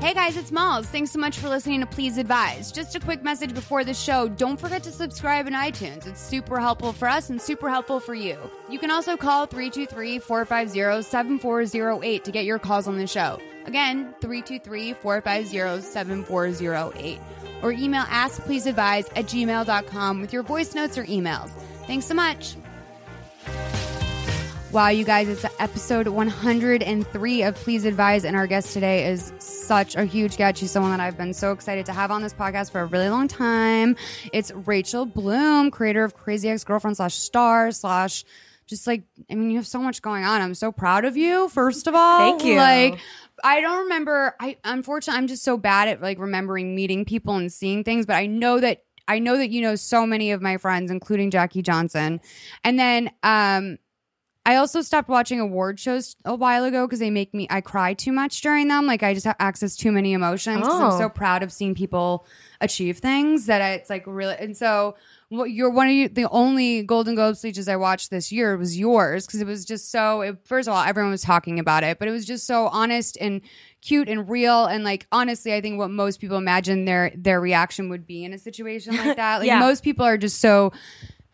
Hey guys, it's Malls. Thanks so much for listening to Please Advise. Just a quick message before the show. Don't forget to subscribe in iTunes. It's super helpful for us and super helpful for you. You can also call 323-450-7408 to get your calls on the show. Again, 323-450-7408. Or email askpleaseadvise at gmail.com with your voice notes or emails. Thanks so much. Wow, you guys, it's episode 103 of Please Advise, and our guest today is such a huge get. She's someone that I've been so excited to have on this podcast for a really long time. It's Rachel Bloom, creator of Crazy Ex Girlfriend slash Star slash just like, I mean, you have so much going on. I'm so proud of you, first of all. Thank you. Like, I don't remember, I unfortunately, I'm just so bad at like remembering meeting people and seeing things, but I know that. I know that you know so many of my friends, including Jackie Johnson. And then um, I also stopped watching award shows a while ago because they make me I cry too much during them. Like I just have access too many emotions. I'm Oh. so proud of seeing people achieve things that I, it's like really. And so what you're one of you the only Golden Globe speeches I watched this year was yours because it was just so. It, first of all, everyone was talking about it, but it was just so honest and cute and real and like honestly, I think what most people imagine their their reaction would be in a situation like that. Like Yeah. most people are just so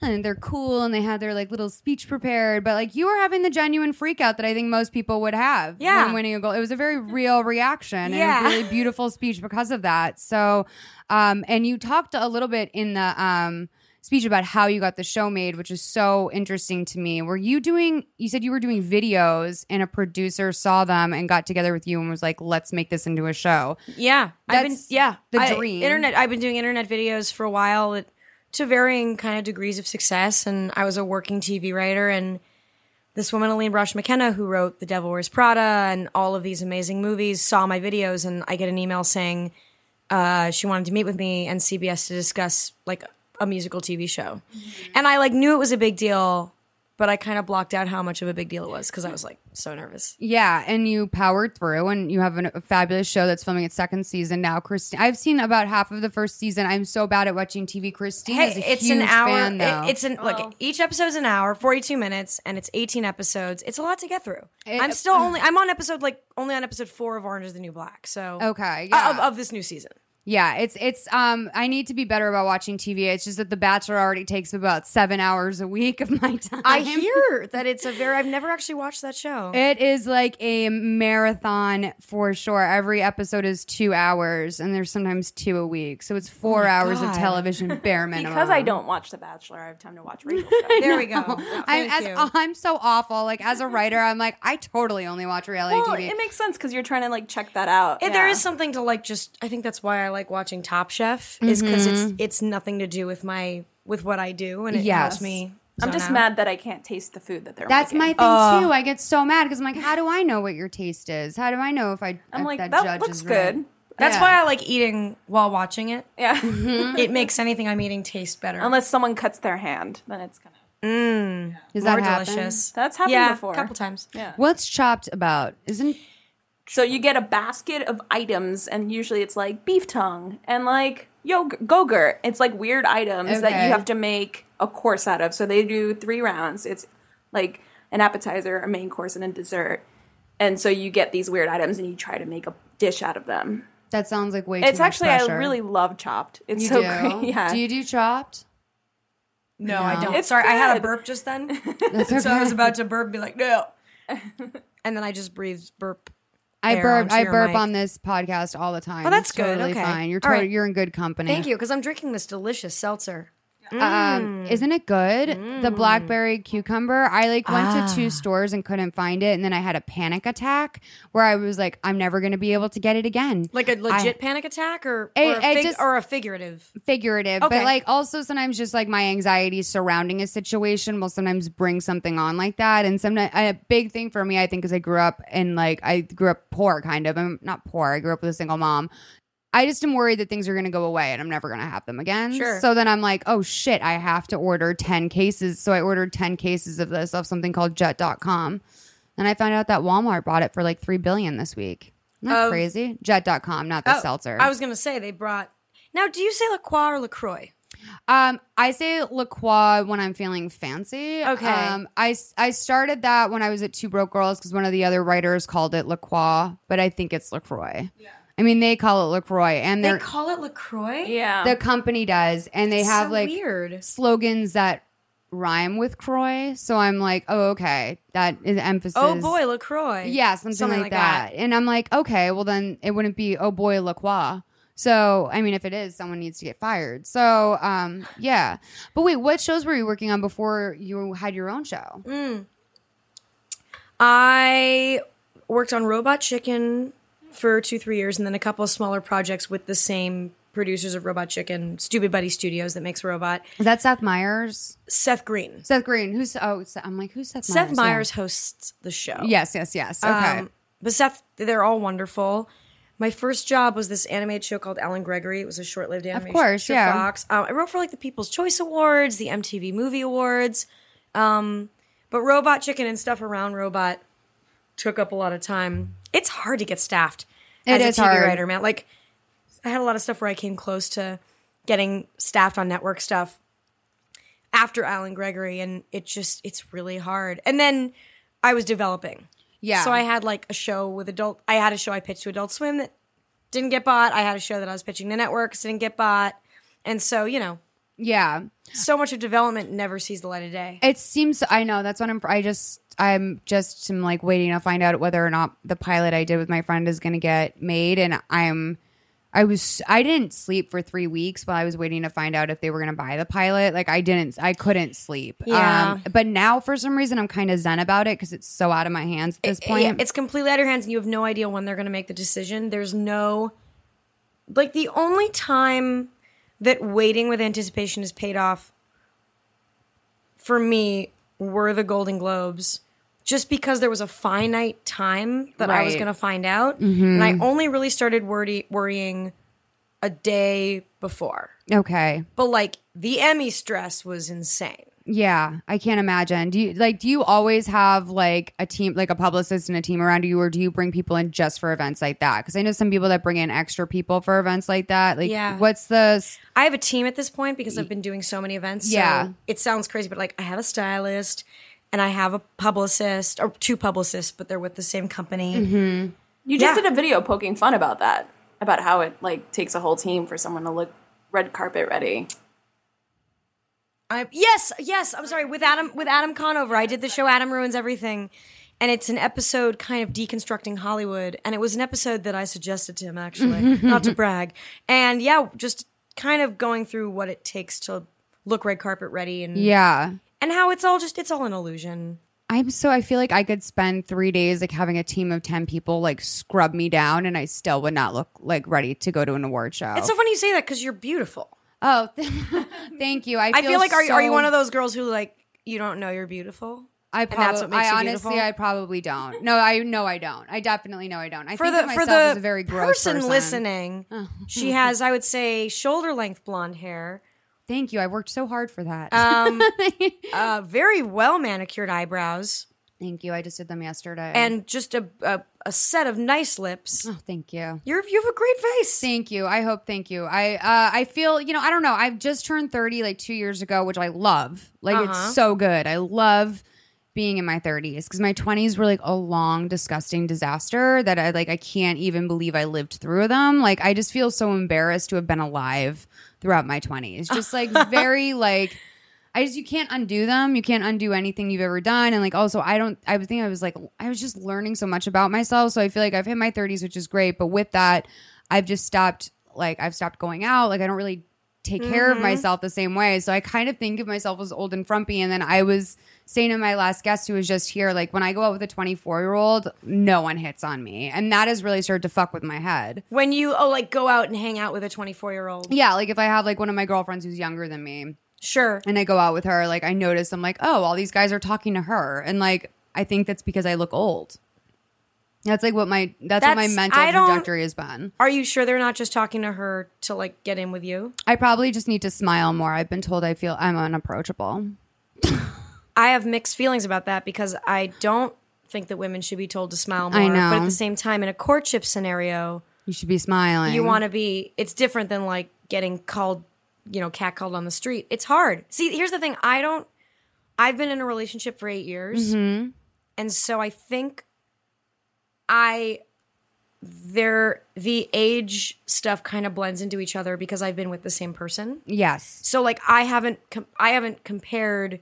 and they're cool and they had their like little speech prepared but like you were having the genuine freak out that i think most people would have Yeah. when winning a goal it was a very real reaction Yeah. and a really beautiful speech because of that so um and you talked a little bit in the um speech about how you got the show made which is so interesting to me were you doing you said you were doing videos and a producer saw them and got together with you and was like let's make this into a show Yeah, I've been yeah the I- dream. internet. I've been doing internet videos for a while it, to varying kind of degrees of success, and I was a working TV writer. And this woman, Aline Brosh McKenna, who wrote The Devil Wears Prada and all of these amazing movies, saw my videos, and I get an email saying uh, she wanted to meet with me and CBS to discuss like a musical TV show. And I like knew it was a big deal, but I kind of blocked out how much of a big deal it was because I was like so nervous. Yeah, and you powered through, and you have a fabulous show that's filming its second season now. Christine, I've seen about half of the first season. I'm so bad at watching TV. Christine is a it's huge an hour. fan, it- it's an look. Each episode's an hour, forty-two minutes, and it's eighteen episodes. It's a lot to get through. It- I'm still only. I'm on episode like only on episode four of Orange Is the New Black. So Okay, Uh, yeah. of, of this new season. Yeah. It's it's um. I need to be better about watching TV. It's just that The Bachelor already takes about seven hours a week of my time. I hear that it's a very. I've never actually watched that show. It is like a marathon for sure. Every episode is two hours, and there's sometimes two a week. So it's four hours of television, bare minimum. Because I don't watch The Bachelor, I have time to watch Rachel's show. there we go. I'm, as, you. I'm so awful. Like as a writer, I'm like I totally only watch reality well, TV. it makes sense because you're trying to like check that out. If There Yeah. is something to like. Just I think that's why I like watching Top Chef is because Mm-hmm. it's it's nothing to do with my with what I do, and it Yes. helps me. I'm just out. mad that I can't taste the food that they're That's my making. thing too. I get so mad because I'm like, how do I know what your taste is? How do I know if I? I'm if like, that, that, judge looks is good. right?" That's Yeah. why I like eating while watching it. Yeah. It makes anything I'm eating taste better. Unless someone cuts their hand, then it's gonna. Does more that happen? delicious. That's happened yeah, before. a couple times. Yeah. What's chopped about? Isn't So you get a basket of items, and usually it's like beef tongue and like yogurt, gogurt. It's like weird items that you have to make a course out of. So they do three rounds. It's like an appetizer, a main course, and a dessert. And so you get these weird items, and you try to make a dish out of them. that sounds like way too much. It's much actually pressure. I really love Chopped. It's You so do? great. Yeah. Do you do chopped? No, I don't. It's Sorry, I had a burp just then. That's okay. so I was about to burp and be like, no. and then I just breathed burp. I burp. I burp mic. on this podcast all the time. Oh, that's It's good. Totally Okay. fine. You're right. you're in good company. Thank you, because I'm drinking this delicious seltzer. Um, mm. isn't it good? The mm. blackberry cucumber. I like went to two ah. stores and couldn't find it, and then I had a panic attack where I was like, I'm never going to be able to get it again. Like a legit panic attack or, It- or, a fig- just- or a figurative? figurative, Okay. but like also sometimes just like my anxiety surrounding a situation will sometimes bring something on like that. And sometimes a big thing for me, I think, is I grew up in like I grew up poor, kind of. I'm not poor. I grew up with a single mom. I just am worried that things are going to go away and I'm never going to have them again. Sure. So then I'm like, oh shit, I have to order 10 cases. So I ordered 10 cases of this off something called jet.com. And I found out that Walmart bought it for like 3 billion this week. Isn't that Of- crazy? Jet.com, not the Oh, seltzer. I was gonna say they brought. Now, do you say LaCroix or Lacroix? Um, I say LaCroix when I'm feeling fancy. Okay. Um, I, I started that when I was at Two Broke Girls because one of the other writers called it LaCroix, but I think it's LaCroix. Yeah. I mean, they call it LaCroix, and They call it Lacroix. Yeah. the company does, and they have so like weird. slogans that rhyme with Croy. So I'm like, oh, okay, that is emphasis. Oh boy, Lacroix. Yeah, something, like, that. And I'm like, okay, well then it wouldn't be oh boy La Croix. So I mean, if it is, someone needs to get fired. So um, yeah. But wait, what shows were you working on before you had your own show? Mm. I worked on Robot Chicken for two, three years, and then a couple of smaller projects with the same producers of Robot Chicken, Stoopid Buddy Stoodios, that makes Robot. Is that Seth Meyers? Seth Green. Seth Green. Who's oh? I'm like, who's Seth? Seth Meyers? Meyers hosts the show. Yes, yes, yes. Okay. Um, but Seth, they're all wonderful. My first job was this animated show called Allen Gregory. It was a short-lived animation course, show yeah. Fox. Um, I wrote for like the People's Choice Awards, the MTV Movie Awards, um, but Robot Chicken and stuff around Robot took up a lot of time. It's hard to get staffed It as a TV hard. writer, man. Like I had a lot of stuff where I came close to getting staffed on network stuff after Allen Gregory, and it just it's really hard. And then I was developing. Yeah. So I had like a show with adult. I had a show I pitched to Adult Swim that didn't get bought. I had a show that I was pitching to networks didn't get bought, and so you know, yeah. so much of development never sees the light of day. It seems I know that's what I'm. I just I'm just I'm like waiting to find out whether or not the pilot I did with my friend is going to get made, and I'm. I was I didn't sleep for three weeks while I was waiting to find out if they were going to buy the pilot. Like I didn't, I couldn't sleep. Yeah. Um, but now for some reason I'm kind of zen about it because it's so out of my hands at this point. Yeah, it's completely out of your hands, and you have no idea when they're going to make the decision. There's no, like, the only time that waiting with anticipation is paid off for me were the Golden Globes, just because there was a finite time that I was going to find out, mm-hmm. and I only really started worry- worrying a day before. okay. But like the Emmy stress was insane. Yeah, I can't imagine. Do you like? Do you always have like a team, like a publicist and a team around you, or do you bring people in just for events like that? Because I know some people that bring in extra people for events like that. Like, Yeah. what's the? I have a team at this point because I've been doing so many events. Yeah. So it sounds crazy, but like I have a stylist and I have a publicist or two publicists, but they're with the same company. Mm-hmm. You just Yeah. did a video poking fun about that, about how it like takes a whole team for someone to look red carpet ready. I, yes, yes. I'm sorry. With Adam, with Adam Conover, I did the show Adam Ruins Everything, and it's an episode kind of deconstructing Hollywood. And it was an episode that I suggested to him, actually, not to brag. And yeah, just kind of going through what it takes to look red carpet ready, and Yeah, and how it's all just it's all an illusion. I'm so. I feel like I could spend three days like having a team of ten people like scrub me down, and I still would not look like ready to go to an award show. It's so funny you say that because you're beautiful. Oh, thank you. I I feel, feel like are, you are you one of those girls who like you don't know you're beautiful? I that's probably, what makes I you honestly, beautiful? I probably don't. No, I no, I don't. I definitely know I don't. I For think the for myself the as a very gross person, person, listening, she has I would say shoulder length blonde hair, Thank you. I worked so hard for that. um, uh, very well manicured eyebrows, thank you. I just did them yesterday. and just a, a a set of nice lips. oh, thank you. You're you have a great face. Thank you. I hope. Thank you. I uh, I feel you know I don't know. I've just turned thirty like two years ago, which I love. Like Uh-huh. it's so good. I love being in my thirties because my twenties were like a long, disgusting disaster that I like. I can't even believe I lived through them. Like I just feel so embarrassed to have been alive throughout my twenties. Just like very like. I just you can't undo them. You can't undo anything you've ever done. And like also I don't I would think I was like I was just learning so much about myself. So I feel like I've hit my 30s, which is great. But with that, I've just stopped like I've stopped going out. Like I don't really take care of mm-hmm. myself the same way. So I kind of think of myself as old and frumpy. And then I was saying to my last guest who was just here, like when I go out with a 24 year old, no one hits on me. And that has really started to fuck with my head. When you oh like go out and hang out with a 24 year old. Yeah, like if I have like one of my girlfriends who's younger than me Sure. and I go out with her, like I notice I'm like, oh, all these guys are talking to her. And like I think that's because I look old. That's like what my that's, what my mental trajectory has been. Are you sure they're not just talking to her to like get in with you? I probably just need to smile more. I've been told I feel I'm unapproachable. I have mixed feelings about that because I don't think that women should be told to smile more. I know. But at the same time, in a courtship scenario, You should be smiling. you want to be. It's different than like getting called, you know, catcalled on the street. It's hard. See, here's the thing. I don't. I've been in a relationship for eight years, Mm-hmm. and so I think I there the age stuff kind of blends into each other because I've been with the same person. Yes. So like I haven't com- I haven't compared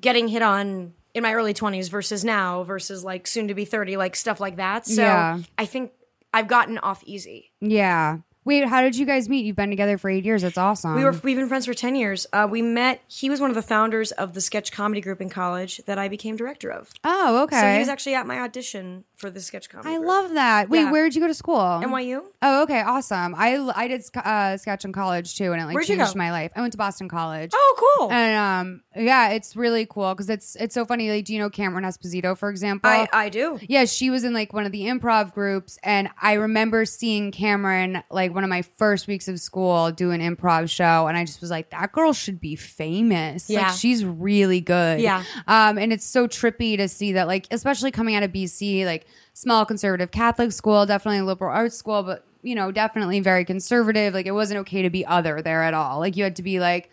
getting hit on in my early 20s versus now versus like soon to be 30 like stuff like that. So Yeah. I think I've gotten off easy. Yeah. Wait, how did you guys meet? You've been together for eight years. That's awesome. We were we've been friends for 10 years. Uh, we met he was one of the founders of the sketch comedy group in college that I became director of. Oh, okay. So he was actually at my audition for the sketch comedy I group. love that. Wait, Yeah. where did you go to school? NYU. Oh, okay, awesome. I I did sc- uh, sketch in college too, and it like Where'd you changed go? my life. I went to Boston College. Oh, cool. And um, yeah, it's really cool because it's it's so funny. Like, do you know Cameron Esposito, for example? I I do. yeah, she was in like one of the improv groups, and I remember seeing Cameron like one of my first weeks of school do an improv show, and I just was like, that girl should be famous. Yeah. Like, she's really good. Yeah. Um, and it's so trippy to see that, like, especially coming out of BC, like small conservative Catholic school, definitely a liberal arts school, but you know, definitely very conservative. Like, it wasn't okay to be other there at all. Like, you had to be like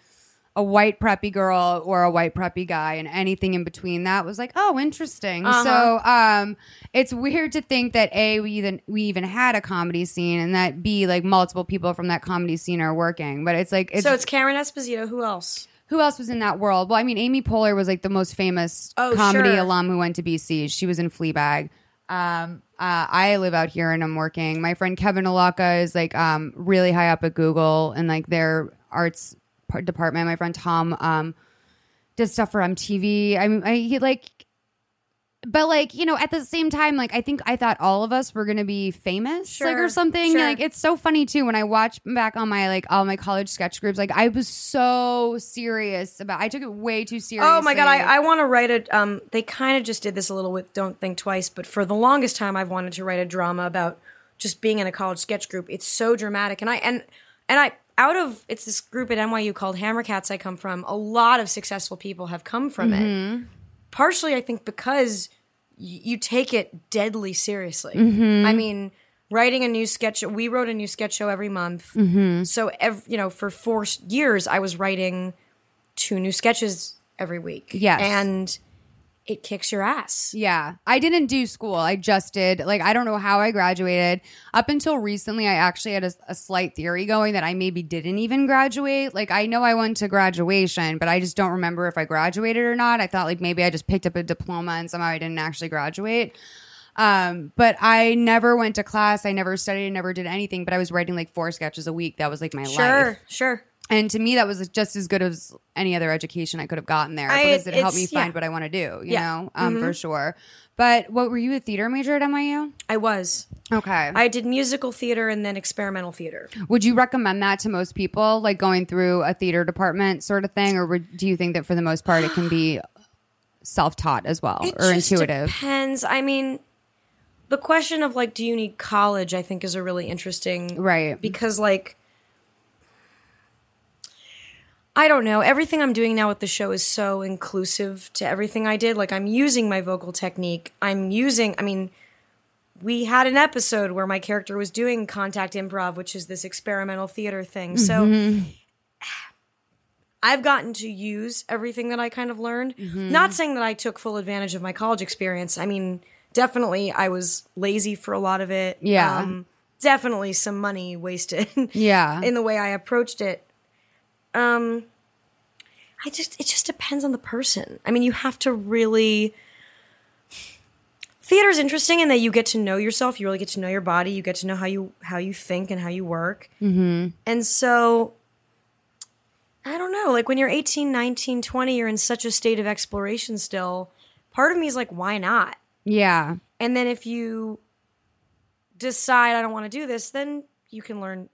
a white preppy girl or a white preppy guy and anything in between that was like oh interesting Uh-huh. so um it's weird to think that a we even we even had a comedy scene and that b like multiple people from that comedy scene are working but it's like it's, So it's Cameron Esposito. Who else? who else was in that world well i mean amy poehler was like the most famous Oh, comedy sure. alum who went to bc she was in fleabag um uh, I live out here and I'm working. My friend Kevin Alaka is like um, really high up at Google and like their arts department. My friend Tom um, does stuff for MTV. I mean, I he like, but like you know, at the same time, like I think I thought all of us were gonna be famous, like or something. sure. Like it's so funny too when I watch back on my like all my college sketch groups. Like I was so serious about. I took it way too seriously. Oh my god, I, I want to write a. Um, they kind of just did this a little with "Don't Think Twice," but for the longest time, I've wanted to write a drama about just being in a college sketch group. It's so dramatic, and I and and I out of it's this group at NYU called Hammerkatz. I come from. A lot of successful people have come from it. Partially, I think because y- you take it deadly seriously. Mm-hmm. I mean. Writing a new sketch, we wrote a new sketch show every month. Mm-hmm. So, ev- you know, for four years, I was writing two new sketches every week. Yes. And it kicks your ass. Yeah, I didn't do school. I just did. Like, I don't know how I graduated. Up until recently, I actually had a, a slight theory going that I maybe didn't even graduate. Like, I know I went to graduation, but I just don't remember if I graduated or not. I thought like maybe I just picked up a diploma and somehow I didn't actually graduate. Um, but I never went to class. I never studied. I never did anything. But I was writing like four sketches a week. That was like my life. Sure, life. sure. And to me, that was just as good as any other education I could have gotten there I- because it helped me find yeah. what I want to do, you Yeah. Mm-hmm. know, um, for sure. But what were you a theater major at NYU? I was. Okay. I did musical theater and then experimental theater. would you recommend that to most people, like going through a theater department sort of thing? Or would, do you think that for the most part it can be self taught as well It or just intuitive? depends. I mean, the question of like, do you need college? I think is a really interesting Right. because like. I don't know. Everything I'm doing now with the show is so inclusive to everything I did. Like I'm using my vocal technique. I'm using I mean we had an episode where my character was doing contact improv, which is this experimental theater thing. So mm-hmm. I've gotten to use everything that I kind of learned. Mm-hmm. Not saying that I took full advantage of my college experience. I mean, definitely I was lazy for a lot of it. Yeah. Um, definitely some money wasted. Yeah. in the way I approached it. Um, I just it just depends on the person. I mean, you have to really. theater is interesting in that you get to know yourself. You really get to know your body. You get to know how you how you think and how you work. Mm-hmm. And so, I don't know. Like when you're 18, 19, 20, you're in such a state of exploration still. Part of me is like, why not? Yeah. And then if you decide I don't want to do this, then you can learn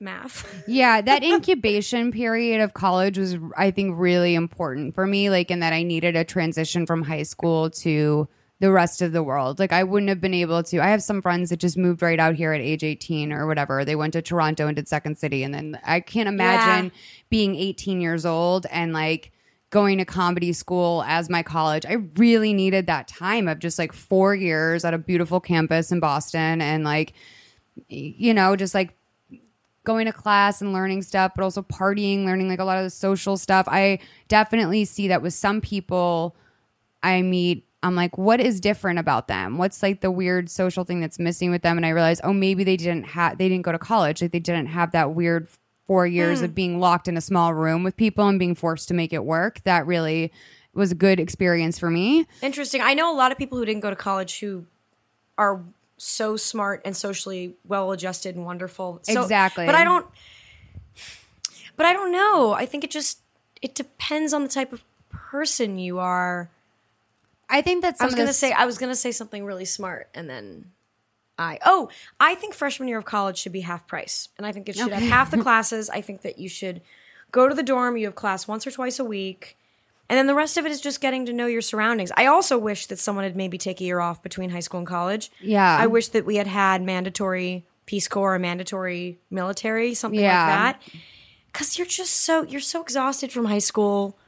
math. Yeah, that incubation period of college was, I think, really important for me. Like, in that I needed a transition from high school to the rest of the world. Like, I wouldn't have been able to. I have some friends that just moved right out here at age 18 or whatever. They went to Toronto and did Second City. And then I can't imagine Yeah. being 18 years old and like, Going to comedy school as my college, I really needed that time of just like four years at a beautiful campus in Boston and like, you know, just like going to class and learning stuff, but also partying, learning like a lot of the social stuff. I definitely see that with some people I meet. I'm like, what is different about them? What's like the weird social thing that's missing with them? And I realize, oh, maybe they didn't have, they didn't go to college. Like they didn't have that weird four years of hmm. being locked in a small room with people and being forced to make it work. That really was a good experience for me. Interesting. I know a lot of people who didn't go to college who are so smart and socially well adjusted and wonderful. So- Exactly. But I don't but I don't know. I think it just it depends on the type of person you are. I think that's I was gonna say I was gonna say something really smart and then I oh I think freshman year of college should be half price and I think it should have half the classes. I think that you should go to the dorm. You have class once or twice a week, and then the rest of it is just getting to know your surroundings. I also wish that someone had maybe take a year off between high school and college. Yeah. I wish that we had had mandatory Peace Corps or mandatory military something Yeah. like that. Because you're just so you're so exhausted from high school.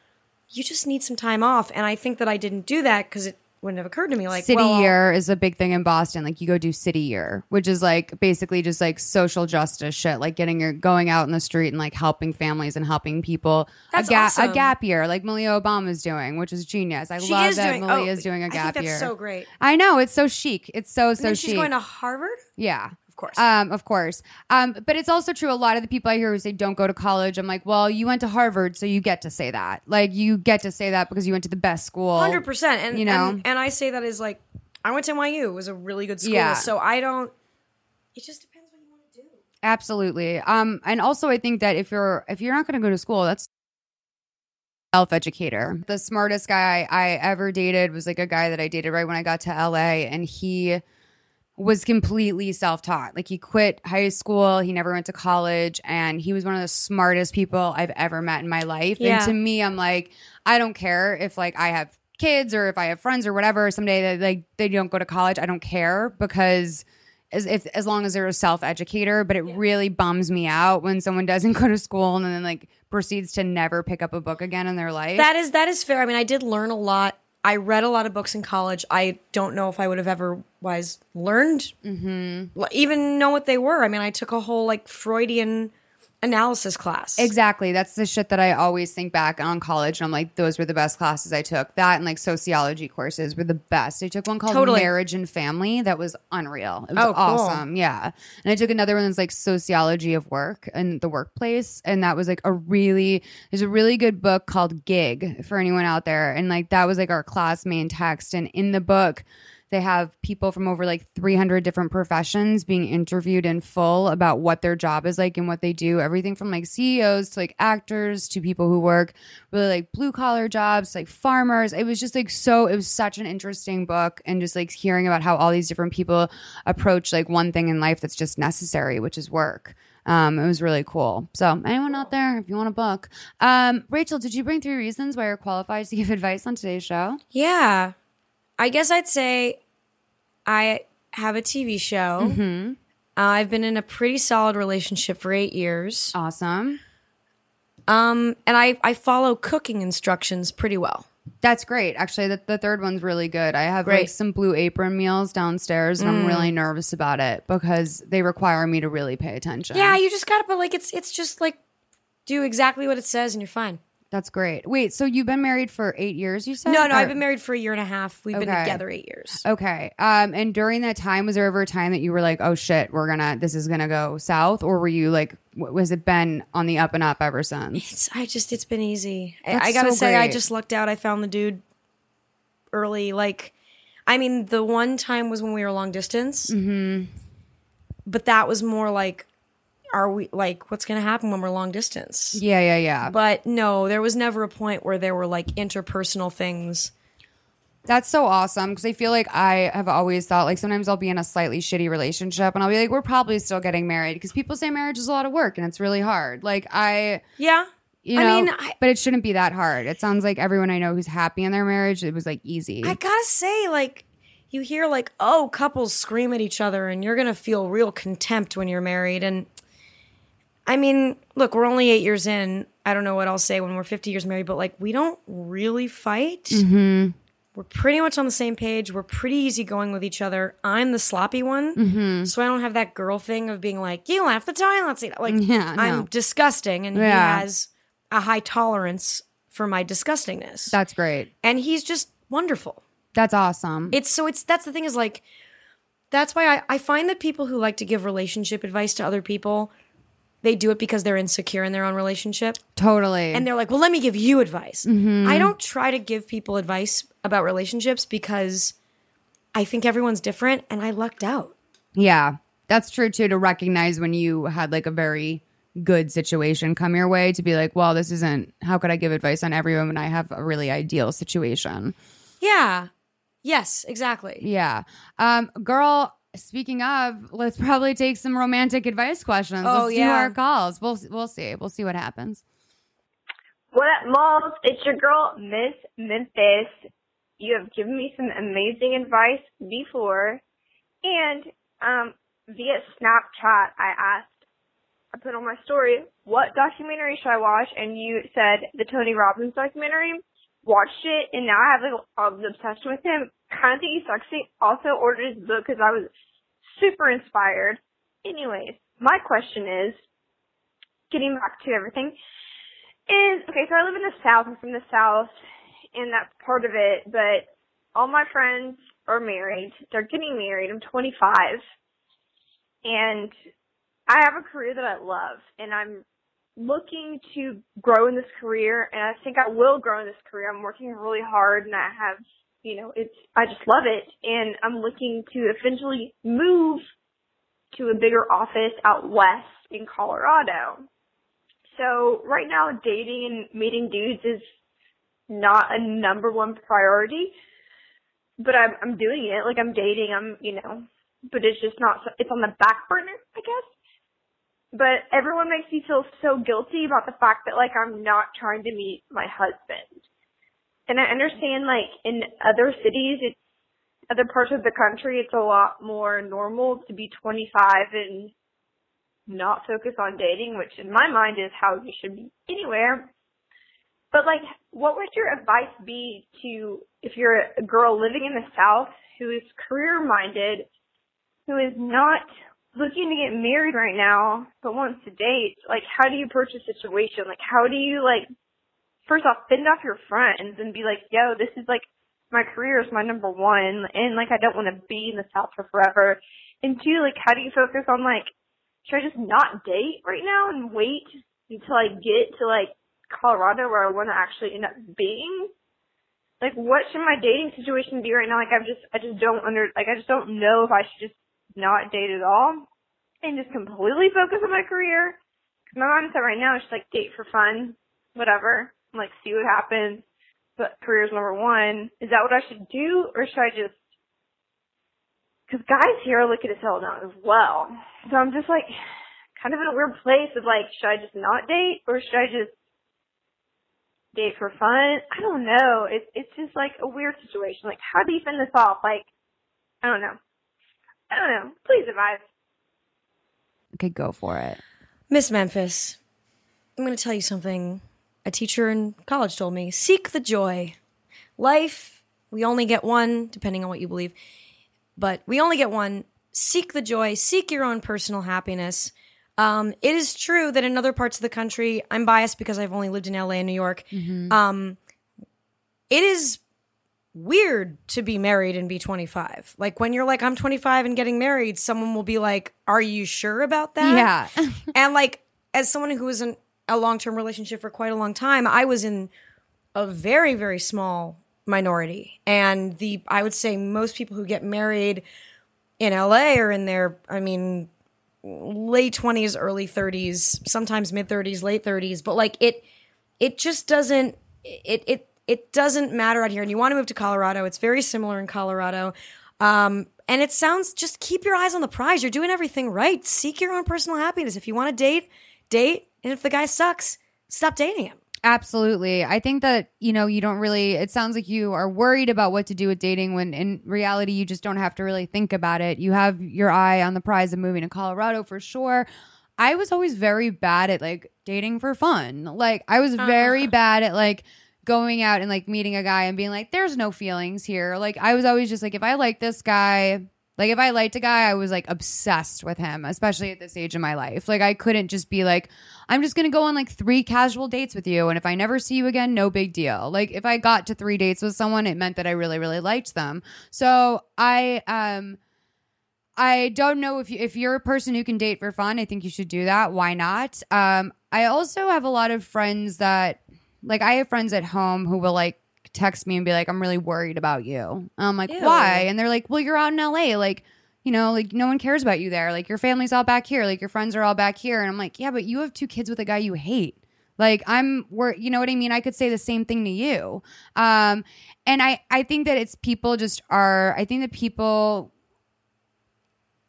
You just need some time off, and I think that I didn't do that because it wouldn't have occurred to me. Like city well, year is a big thing in Boston. Like you go do city year, which is like basically just like social justice shit, like getting your going out in the street and like helping families and helping people. That's a, ga- awesome. a gap year, like Malia Obama's doing, which is genius. I She love is that doing- Malia's oh, doing a gap that's year. so great. I know it's so chic. It's so so And chic. she's going to Harvard. Yeah. Of course. Um, of course. Um, but it's also true. A lot of the people I hear who say don't go to college, I'm like, well, you went to Harvard, so you get to say that. Like, you get to say that because you went to the best school. Hundred percent, and you know? and, and I say that as like I went to NYU. It was a really good school, Yeah. so I don't. It just depends what you want to do. Absolutely. Um, and also I think that if you're if you're not going to go to school, that's self educator. The smartest guy I ever dated was like a guy that I dated right when I got to LA, and he was completely self taught. Like he quit high school, he never went to college, and he was one of the smartest people I've ever met in my life. Yeah. And to me, I'm like, I don't care if like I have kids or if I have friends or whatever someday that like they don't go to college. I don't care because as if as long as they're a self educator, but it really bums me out when someone doesn't go to school and then like proceeds to never pick up a book again in their life. That is that is fair. I mean, I did learn a lot. I read a lot of books in college. I don't know if I would have ever wise learned, mm-hmm. even know what they were. I mean, I took a whole like Freudian analysis class. Exactly. That's the shit that I always think back on college. And I'm like, those were the best classes I took. That and like sociology courses were the best. I took one called Totally. Marriage and Family. That was unreal. It was Oh, cool. awesome. Yeah. And I took another one that's like Sociology of Work and the Workplace. And that was like a really, there's a really good book called Gig for anyone out there. And like that was like our class main text. And in the book, they have people from over like 300 different professions being interviewed in full about what their job is like and what they do. Everything from like CEOs to like actors to people who work really like blue collar jobs, like farmers. It was just like so, it was such an interesting book and just like hearing about how all these different people approach like one thing in life that's just necessary, which is work. Um, it was really cool. So, anyone out there, if you want a book, um, Rachel, did you bring three reasons why you're qualified to give advice on today's show? Yeah. I guess I'd say I have a TV show. Mm-hmm. Uh, I've been in a pretty solid relationship for eight years. Awesome. Um, and I, I follow cooking instructions pretty well. That's great. Actually, the, the third one's really good. I have like some blue apron meals downstairs, and I'm really nervous about it because they require me to really pay attention. Yeah, you just gotta, but like, it's, it's just like, do exactly what it says and you're fine. That's great. Wait, so you've been married for eight years? You said No, no, Or- I've been married for a year and a half. We've been Okay. together eight years. Okay. Um, and during that time, was there ever a time that you were like, "Oh shit, we're gonna, this is gonna go south," or were you like, w- was it been on the up and up ever since? It's, I just, it's been easy. I, That's I gotta so say, I great. just lucked out. I found the dude early. Like, I mean, the one time was when we were long distance. Mm-hmm. But that was more like, are we like what's going to happen when we're long distance? Yeah, yeah, yeah. But no, there was never a point where there were like interpersonal things. That's so awesome because I feel like I have always thought like sometimes I'll be in a slightly shitty relationship and I'll be like, we're probably still getting married because people say marriage is a lot of work and it's really hard. Like I, Yeah. you I know, mean, I- but it shouldn't be that hard. It sounds like everyone I know who's happy in their marriage, it was like easy. I gotta say, like, you hear like, oh, couples scream at each other, and you're gonna feel real contempt when you're married. And I mean, look, we're only eight years in. I don't know what I'll say when we're 50 years married, but like, we don't really fight. Mm-hmm. We're pretty much on the same page. We're pretty easygoing with each other. I'm the sloppy one, Mm-hmm. so I don't have that girl thing of being like, you left the toilet seat. Like, Yeah, no. I'm disgusting, and Yeah. he has a high tolerance for my disgustingness, That's great. and he's just wonderful That's awesome. it's so it's that's the thing is like that's why I, I find that people who like to give relationship advice to other people they do it because they're insecure in their own relationship totally. and they're like well let me give you advice Mm-hmm. i don't try to give people advice about relationships because i think everyone's different and i lucked out yeah, that's true too. To recognize when you had like a very good situation come your way, to be like, well, this isn't. How could I give advice on everyone when I have a really ideal situation? yeah yes exactly Yeah. Um, girl, speaking of, let's probably take some romantic advice questions. Oh, let's do yeah. our calls. We'll we'll see. We'll see what happens. What up, Malls? It's your girl, Miss Memphis. You have given me some amazing advice before, and um, via Snapchat, I asked, I put on my story, what documentary should I watch? And you said the Tony Robbins documentary. Watched it, and now I have like an obsession with him. Kind of think he's sexy. Also ordered his book because I was super inspired. Anyways, my question is, getting back to everything, is okay, so I live in the south, I'm from the south, and that's part of it, but all my friends are married. They're getting married. I'm 25. And I have a career that I love, and I'm looking to grow in this career, and I think I will grow in this career. I'm working really hard, and I have, you know, it's, I just love it, and I'm looking to eventually move to a bigger office out west in Colorado. So right now, dating and meeting dudes is not a number one priority, but I'm I'm doing it. Like I'm dating. I'm you know, but it's just not. It's on the back burner, I guess. But everyone makes me feel so guilty about the fact that like I'm not trying to meet my husband. And I understand like in other cities, it's other parts of the country, it's a lot more normal to be 25 and not focus on dating, which in my mind is how you should be anywhere. But like, what would your advice be to if you're a girl living in the South who is career minded, who is not looking to get married right now, but wants to date? Like, how do you approach a situation? Like, how do you like, first off, fend off your friends and be like, yo, this is like, my career is my number one, and like, I don't want to be in the South for forever. And two, like, how do you focus on like, should I just not date right now and wait until I get to like Colorado where I want to actually end up being? Like, what should my dating situation be right now? Like, I'm just, I just don't under, like, I just don't know if I should just not date at all and just completely focus on my career. 'Cause my mindset right now is just like date for fun, whatever, like see what happens. But career's number one. Is that what I should do, or should I just because guys here are looking as hell now as well. So I'm just like kind of in a weird place of like, should I just not date or should I just date for fun? I don't know. It's it's just like a weird situation. Like, how do you fend this off? Like, I don't know. I don't know. Please advise. Okay, go for it. Miss Memphis, I'm going to tell you something a teacher in college told me. Seek the joy. Life, we only get one, depending on what you believe, but we only get one. Seek the joy, seek your own personal happiness. Um, it is true that in other parts of the country, I'm biased because I've only lived in LA and New York. Um, it is weird to be married and be 25. Like when you're like, I'm 25 and getting married, someone will be like, Are you sure about that? Yeah. and like as someone who was in a long-term relationship for quite a long time i was in a very very small minority and the i would say most people who get married in la are in their i mean late 20s, early 30s, sometimes mid 30s, late 30s, but like it it just doesn't it it it doesn't matter out here and you want to move to Colorado. It's very similar in Colorado. Um and it sounds just keep your eyes on the prize. You're doing everything right. Seek your own personal happiness. If you want to date, date, and if the guy sucks, stop dating him. Absolutely. I think that, you know, you don't really, it sounds like you are worried about what to do with dating when in reality, you just don't have to really think about it. You have your eye on the prize of moving to Colorado for sure. I was always very bad at like dating for fun. Like, I was very bad at like, going out and like meeting a guy and being like, there's no feelings here. Like, I was always just like, if I like this guy, like if I liked a guy, I was like obsessed with him, especially at this age of my life. Like I couldn't just be like, I'm just gonna go on like three casual dates with you, and if I never see you again, no big deal. Like if I got to three dates with someone, it meant that I really, really liked them. So I um I don't know if you if you're a person who can date for fun, I think you should do that. Why not? Um I also have a lot of friends that like I have friends at home who will like text me and be like, I'm really worried about you. And I'm like, Ew. why? And they're like, well, you're out in LA. Like, you know, like no one cares about you there. Like your family's all back here. Like your friends are all back here. And I'm like, yeah, but you have two kids with a guy you hate. Like I'm we're, you know what I mean? I could say the same thing to you. Um, and I, I think that it's people just are, I think that people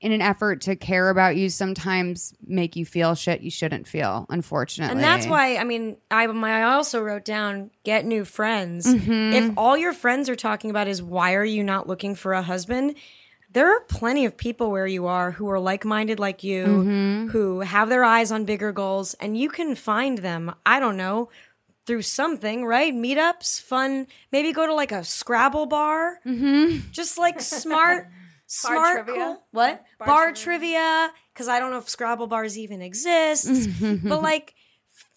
in an effort to care about you sometimes make you feel shit you shouldn't feel, unfortunately. And that's why I mean I I also wrote down get new friends. Mm-hmm. If all your friends are talking about is why are you not looking for a husband? There are plenty of people where you are who are like-minded like you, Mm-hmm. who have their eyes on bigger goals and you can find them. I don't know through something, right? Meetups, fun. Maybe go to like a Scrabble bar. Mm-hmm. Just like smart, smart, trivia? cool. What bar, trivia? Because I don't know if Scrabble bars even exist. but like,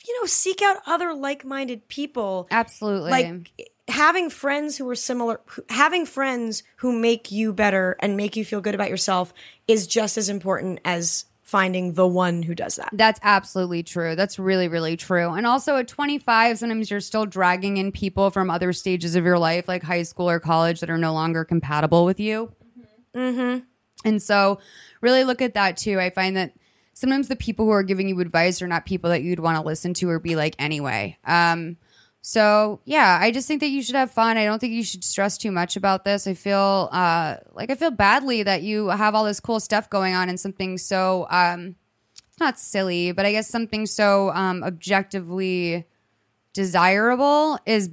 you know, seek out other like-minded people. Absolutely. Like having friends who are similar, having friends who make you better and make you feel good about yourself is just as important as finding the one who does that. That's absolutely true. That's really, really true. And also at 25, sometimes you're still dragging in people from other stages of your life, like high school or college, that are no longer compatible with you. Mm-hmm. And so, really look at that too. I find that sometimes the people who are giving you advice are not people that you'd want to listen to or be like anyway. Um, so yeah, I just think that you should have fun. I don't think you should stress too much about this. I feel uh, like I feel badly that you have all this cool stuff going on and something so um, not silly, but I guess something so um, objectively desirable is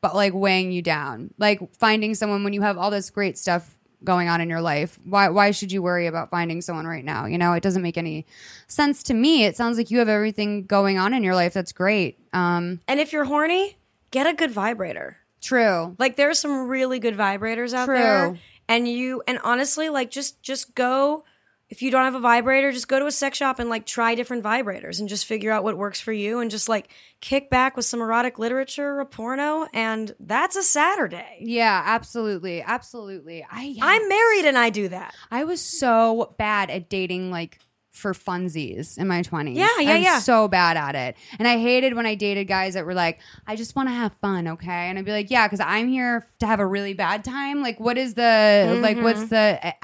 but like weighing you down. Like finding someone when you have all this great stuff going on in your life. Why why should you worry about finding someone right now? You know, it doesn't make any sense to me. It sounds like you have everything going on in your life that's great. Um And if you're horny, get a good vibrator. true. Like there's some really good vibrators out True. there. And you and honestly, like just just go if you don't have a vibrator, just go to a sex shop and like try different vibrators and just figure out what works for you and just like kick back with some erotic literature or a porno and that's a Saturday. Yeah, absolutely. Absolutely. I I'm married and I do that. I was so bad at dating like for funsies in my 20s. Yeah, yeah, I'm yeah. so bad at it. And I hated when I dated guys that were like, I just want to have fun, okay? And I'd be like, yeah, because I'm here to have a really bad time. Like, what is the, like, what's Mm-hmm. the,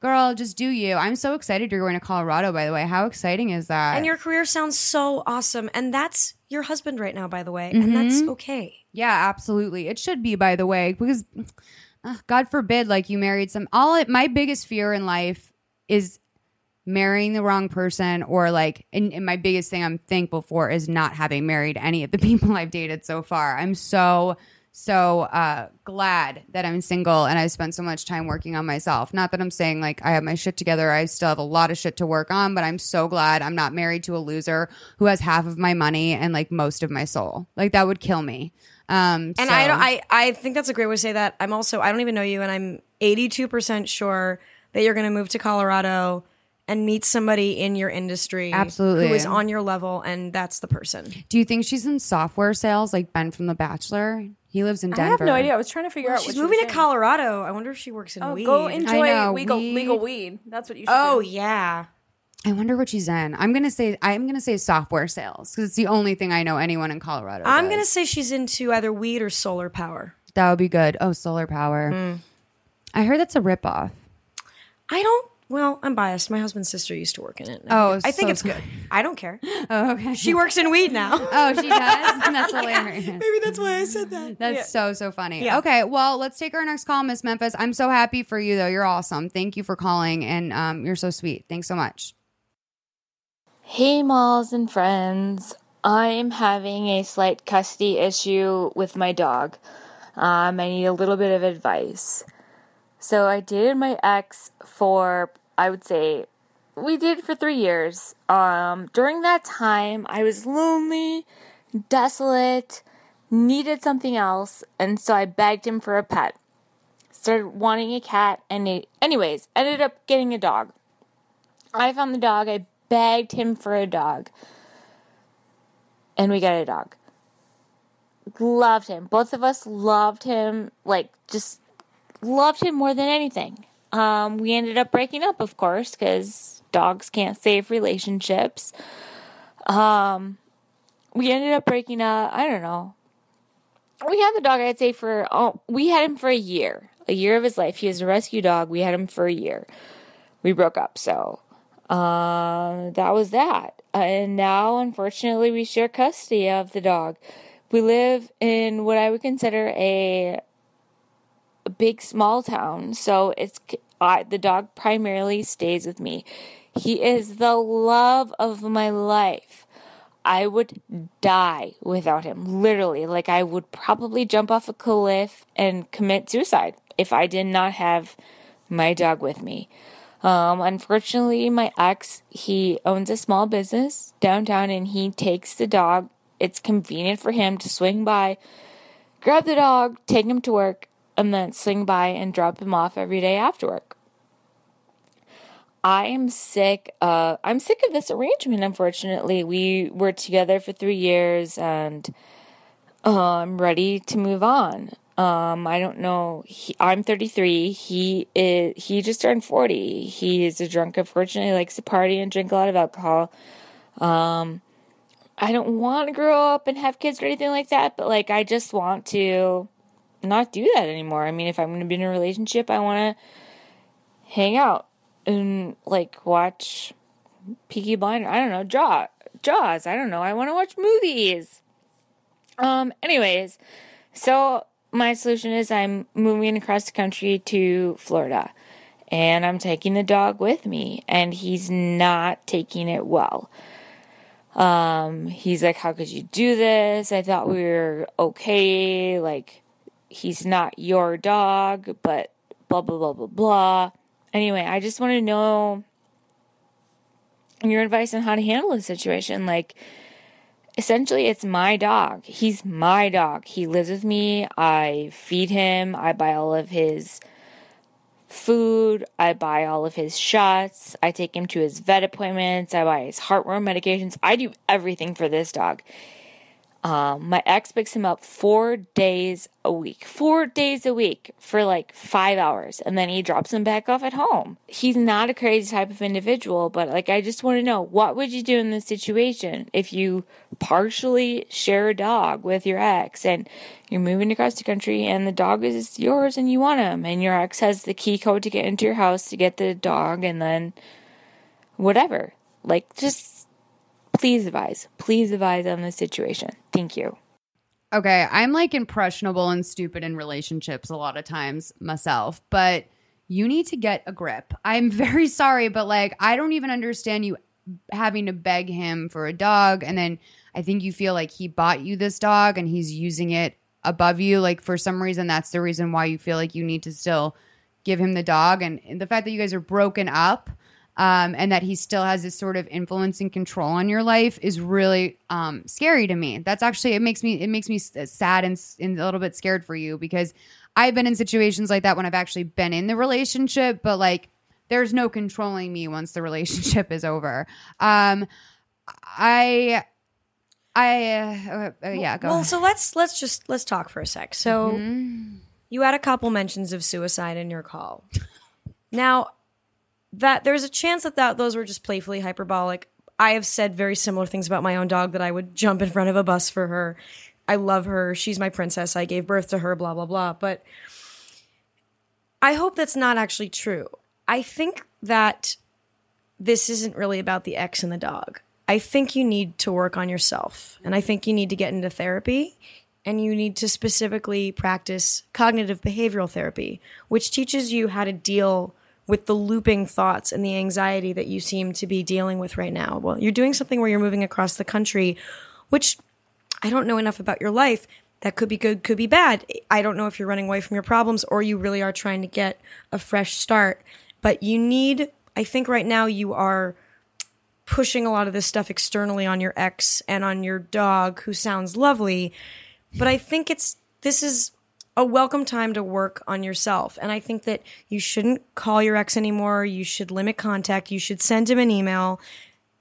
girl, just do you. I'm so excited you're going to Colorado, by the way. How exciting is that? And your career sounds so awesome. And that's your husband right now, by the way. Mm-hmm. And that's okay. Yeah, absolutely. It should be, by the way, because uh, God forbid, like you married some. All it, my biggest fear in life is marrying the wrong person, or like, and, and my biggest thing I'm thankful for is not having married any of the people I've dated so far. I'm so so uh, glad that I'm single and I spent so much time working on myself. Not that I'm saying like I have my shit together. I still have a lot of shit to work on, but I'm so glad I'm not married to a loser who has half of my money and like most of my soul. Like that would kill me. Um, And so- I, don't, I, I think that's a great way to say that. I'm also, I don't even know you, and I'm 82% sure that you're going to move to Colorado and meet somebody in your industry Absolutely. who is on your level, and that's the person. Do you think she's in software sales like Ben from The Bachelor? He lives in Denver. I have no idea. I was trying to figure out. She's what moving she to saying. Colorado. I wonder if she works in Oh, weed. go enjoy know, legal weed. legal weed. That's what you should oh do. yeah. I wonder what she's in. I'm gonna say I'm gonna say software sales because it's the only thing I know anyone in Colorado. I'm does. gonna say she's into either weed or solar power. that would be good. Oh, solar power. Mm. I heard that's a ripoff. I don't Well, I'm biased. My husband's sister used to work in it. Oh, I think so it's good. I don't care. Oh, okay. She works in weed now. Oh, she does. That's hilarious. Maybe that's why I said that. That's so so funny. Yeah. Okay, well, let's take our next call, Miss Memphis. I'm so happy for you though. You're awesome. Thank you for calling, and um, you're so sweet. Thanks so much. Hey, malls and friends. I'm having a slight custody issue with my dog. Um, I need a little bit of advice. So, I dated my ex for, I would say, we did for three years. Um, during that time, I was lonely, desolate, needed something else, and so I begged him for a pet. Started wanting a cat, and anyways, ended up getting a dog. I found the dog. I begged him for a dog. And we got a dog. Loved him. Both of us loved him. Like, just loved him more than anything. Um, we ended up breaking up, of course, because dogs can't save relationships. Um, we ended up breaking up. I don't know. We had the dog, I'd say, for, oh, we had him for a year. A year of his life. He was a rescue dog. We had him for a year. We broke up, so uh, that was that. And now, unfortunately, we share custody of the dog. We live in what I would consider a, a big small town, so it's I, the dog primarily stays with me. He is the love of my life. I would die without him, literally. Like, I would probably jump off a cliff and commit suicide if I did not have my dog with me. Um, unfortunately, my ex, he owns a small business downtown and he takes the dog. It's convenient for him to swing by, grab the dog, take him to work, and then swing by and drop him off every day after work. I am sick. I'm sick of this arrangement. Unfortunately, we were together for three years, and uh, I'm ready to move on. Um, I don't know. He, I'm 33. He is. He just turned 40. He is a drunk. Unfortunately, likes to party and drink a lot of alcohol. Um, I don't want to grow up and have kids or anything like that, but like I just want to not do that anymore. I mean, if I'm going to be in a relationship, I want to hang out and like watch Peaky Blinder. I don't know, Jaw, Jaws. I don't know. I want to watch movies. Um. Anyways, so my solution is I'm moving across the country to Florida, and I'm taking the dog with me, and he's not taking it well. Um. He's like, "How could you do this? I thought we were okay. Like, he's not your dog, but blah blah blah blah blah." Anyway, I just want to know your advice on how to handle the situation. Like, essentially, it's my dog. He's my dog. He lives with me. I feed him. I buy all of his food. I buy all of his shots. I take him to his vet appointments. I buy his heartworm medications. I do everything for this dog. Um, my ex picks him up four days a week, four days a week for like five hours, and then he drops him back off at home. He's not a crazy type of individual, but like, I just want to know what would you do in this situation if you partially share a dog with your ex and you're moving across the country and the dog is yours and you want him, and your ex has the key code to get into your house to get the dog, and then whatever. Like, just please advise. Please advise on this situation. Thank you. Okay, I'm like impressionable and stupid in relationships a lot of times myself, but you need to get a grip. I'm very sorry, but like I don't even understand you having to beg him for a dog and then I think you feel like he bought you this dog and he's using it above you like for some reason that's the reason why you feel like you need to still give him the dog and the fact that you guys are broken up um, and that he still has this sort of influence and control on your life is really um, scary to me. That's actually it makes me it makes me sad and, and a little bit scared for you because I've been in situations like that when I've actually been in the relationship, but like there's no controlling me once the relationship is over. Um, I. I uh, uh, yeah go well, ahead. so let's let's just let's talk for a sec. So Mm-hmm. you had a couple mentions of suicide in your call. now, that there's a chance that, that those were just playfully hyperbolic. I have said very similar things about my own dog that I would jump in front of a bus for her. I love her. She's my princess. I gave birth to her, blah, blah, blah. But I hope that's not actually true. I think that this isn't really about the ex and the dog. I think you need to work on yourself, and I think you need to get into therapy, and you need to specifically practice cognitive behavioral therapy, which teaches you how to deal with the looping thoughts and the anxiety that you seem to be dealing with right now. Well, you're doing something where you're moving across the country, which I don't know enough about your life. That could be good, could be bad. I don't know if you're running away from your problems or you really are trying to get a fresh start. But you need, I think right now you are pushing a lot of this stuff externally on your ex and on your dog, who sounds lovely. But I think it's, this is a welcome time to work on yourself. And I think that you shouldn't call your ex anymore. You should limit contact. You should send him an email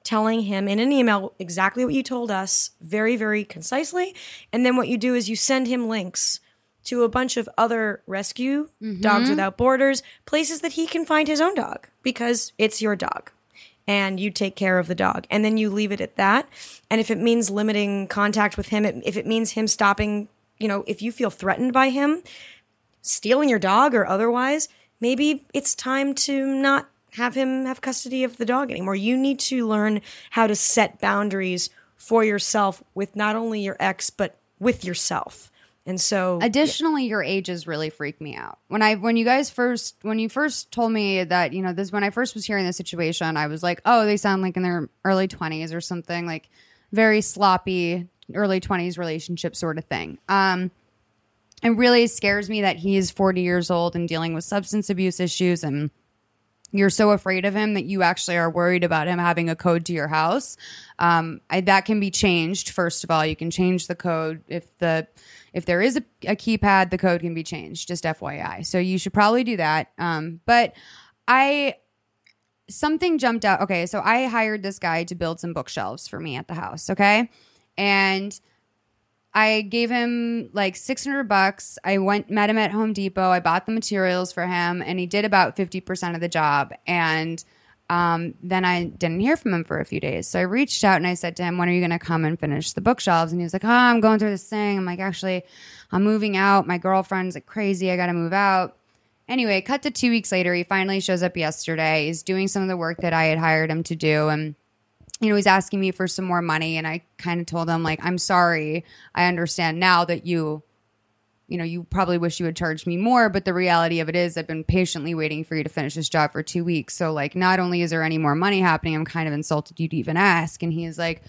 telling him in an email exactly what you told us, very, very concisely. And then what you do is you send him links to a bunch of other rescue mm-hmm. dogs without borders, places that he can find his own dog because it's your dog and you take care of the dog. And then you leave it at that. And if it means limiting contact with him, if it means him stopping, you know, if you feel threatened by him stealing your dog or otherwise, maybe it's time to not have him have custody of the dog anymore. You need to learn how to set boundaries for yourself with not only your ex, but with yourself. And so, Additionally, your ages really freak me out. When I when you guys first when you first told me that, you know, this when I first was hearing the situation, I was like, "Oh, they sound like in their early 20s or something, like very sloppy early 20s relationship sort of thing." Um it really scares me that he's 40 years old and dealing with substance abuse issues and you're so afraid of him that you actually are worried about him having a code to your house. Um, I, that can be changed. First of all, you can change the code if the if there is a, a keypad, the code can be changed. Just FYI. So you should probably do that. Um, but I something jumped out. Okay, so I hired this guy to build some bookshelves for me at the house. Okay, and I gave him like 600 bucks. I went, met him at Home Depot. I bought the materials for him and he did about 50% of the job. And um, then I didn't hear from him for a few days. So I reached out and I said to him, when are you going to come and finish the bookshelves? And he was like, oh, I'm going through this thing. I'm like, actually, I'm moving out. My girlfriend's like crazy. I got to move out. Anyway, cut to two weeks later. He finally shows up yesterday. He's doing some of the work that I had hired him to do. And you know, he's asking me for some more money. And I kind of told him, like, I'm sorry. I understand now that you, you know, you probably wish you had charged me more. But the reality of it is, I've been patiently waiting for you to finish this job for two weeks. So, like, not only is there any more money happening, I'm kind of insulted you'd even ask. And he is like,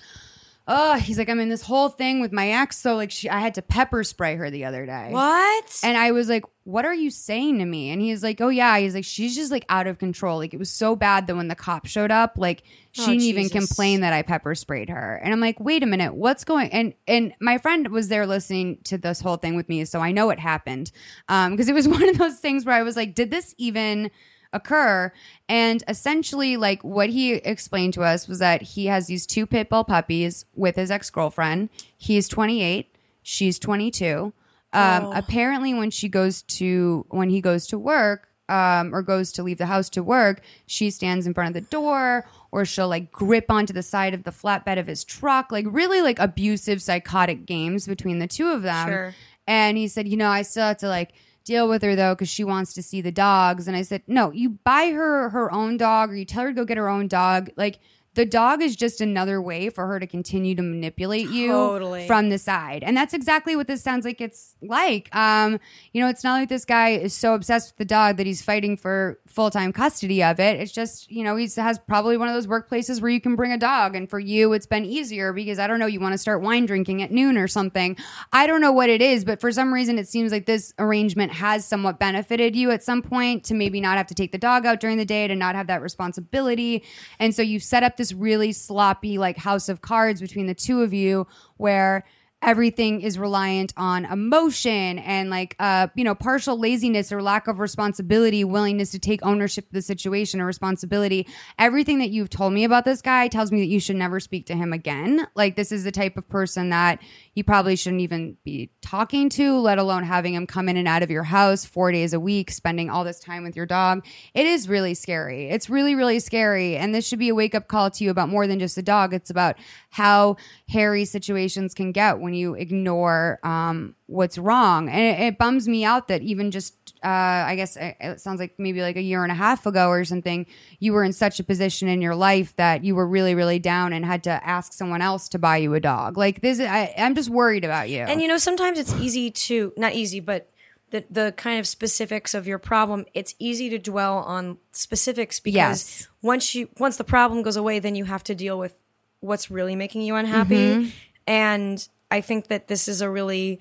oh, he's like, I'm in this whole thing with my ex. So, like, she, I had to pepper spray her the other day. what? And I was like, what are you saying to me? And he's like, oh, yeah. He's like, she's just like out of control. Like, it was so bad that when the cop showed up, like, she Oh, didn't even Jesus. complain that I pepper sprayed her. And I'm like, wait a minute, what's going and and my friend was there listening to this whole thing with me, so I know it happened. Um, because it was one of those things where I was like, did this even occur? And essentially, like what he explained to us was that he has these two pit bull puppies with his ex-girlfriend. He's 28, she's 22. Um, Oh. apparently when she goes to when he goes to work um, or goes to leave the house to work, she stands in front of the door or she'll like grip onto the side of the flatbed of his truck, like really like abusive, psychotic games between the two of them. Sure. And he said, you know, I still have to like deal with her though because she wants to see the dogs. And I said, no, you buy her her own dog or you tell her to go get her own dog. Like the dog is just another way for her to continue to manipulate you Totally. from the side. And that's exactly what this sounds like it's like. Um, you know, it's not like this guy is so obsessed with the dog that he's fighting for full-time custody of it. It's just, you know, he has probably one of those workplaces where you can bring a dog and for you it's been easier because I don't know, you want to start wine drinking at noon or something. I don't know what it is, but for some reason it seems like this arrangement has somewhat benefited you at some point to maybe not have to take the dog out during the day to not have that responsibility. And so you've set up this really sloppy like house of cards between the two of you where everything is reliant on emotion and like uh you know partial laziness or lack of responsibility willingness to take ownership of the situation or responsibility. Everything that you've told me about this guy tells me that you should never speak to him again. Like this is the type of person that you probably shouldn't even be talking to let alone having him come in and out of your house 4 days a week spending all this time with your dog. It is really scary. It's really really scary. And this should be a wake up call to you about more than just the dog. It's about how hairy situations can get when you ignore um, what's wrong. And it, it bums me out that even just, uh, I guess it, it sounds like maybe like a year and a half ago or something, you were in such a position in your life that you were really, really down and had to ask someone else to buy you a dog. Like this, I, I'm just worried about you. And you know, sometimes it's easy to not easy, but the the kind of specifics of your problem, it's easy to dwell on specifics because Yes. once you once the problem goes away, then you have to deal with what's really making you unhappy. Mm-hmm. And I think that this is a really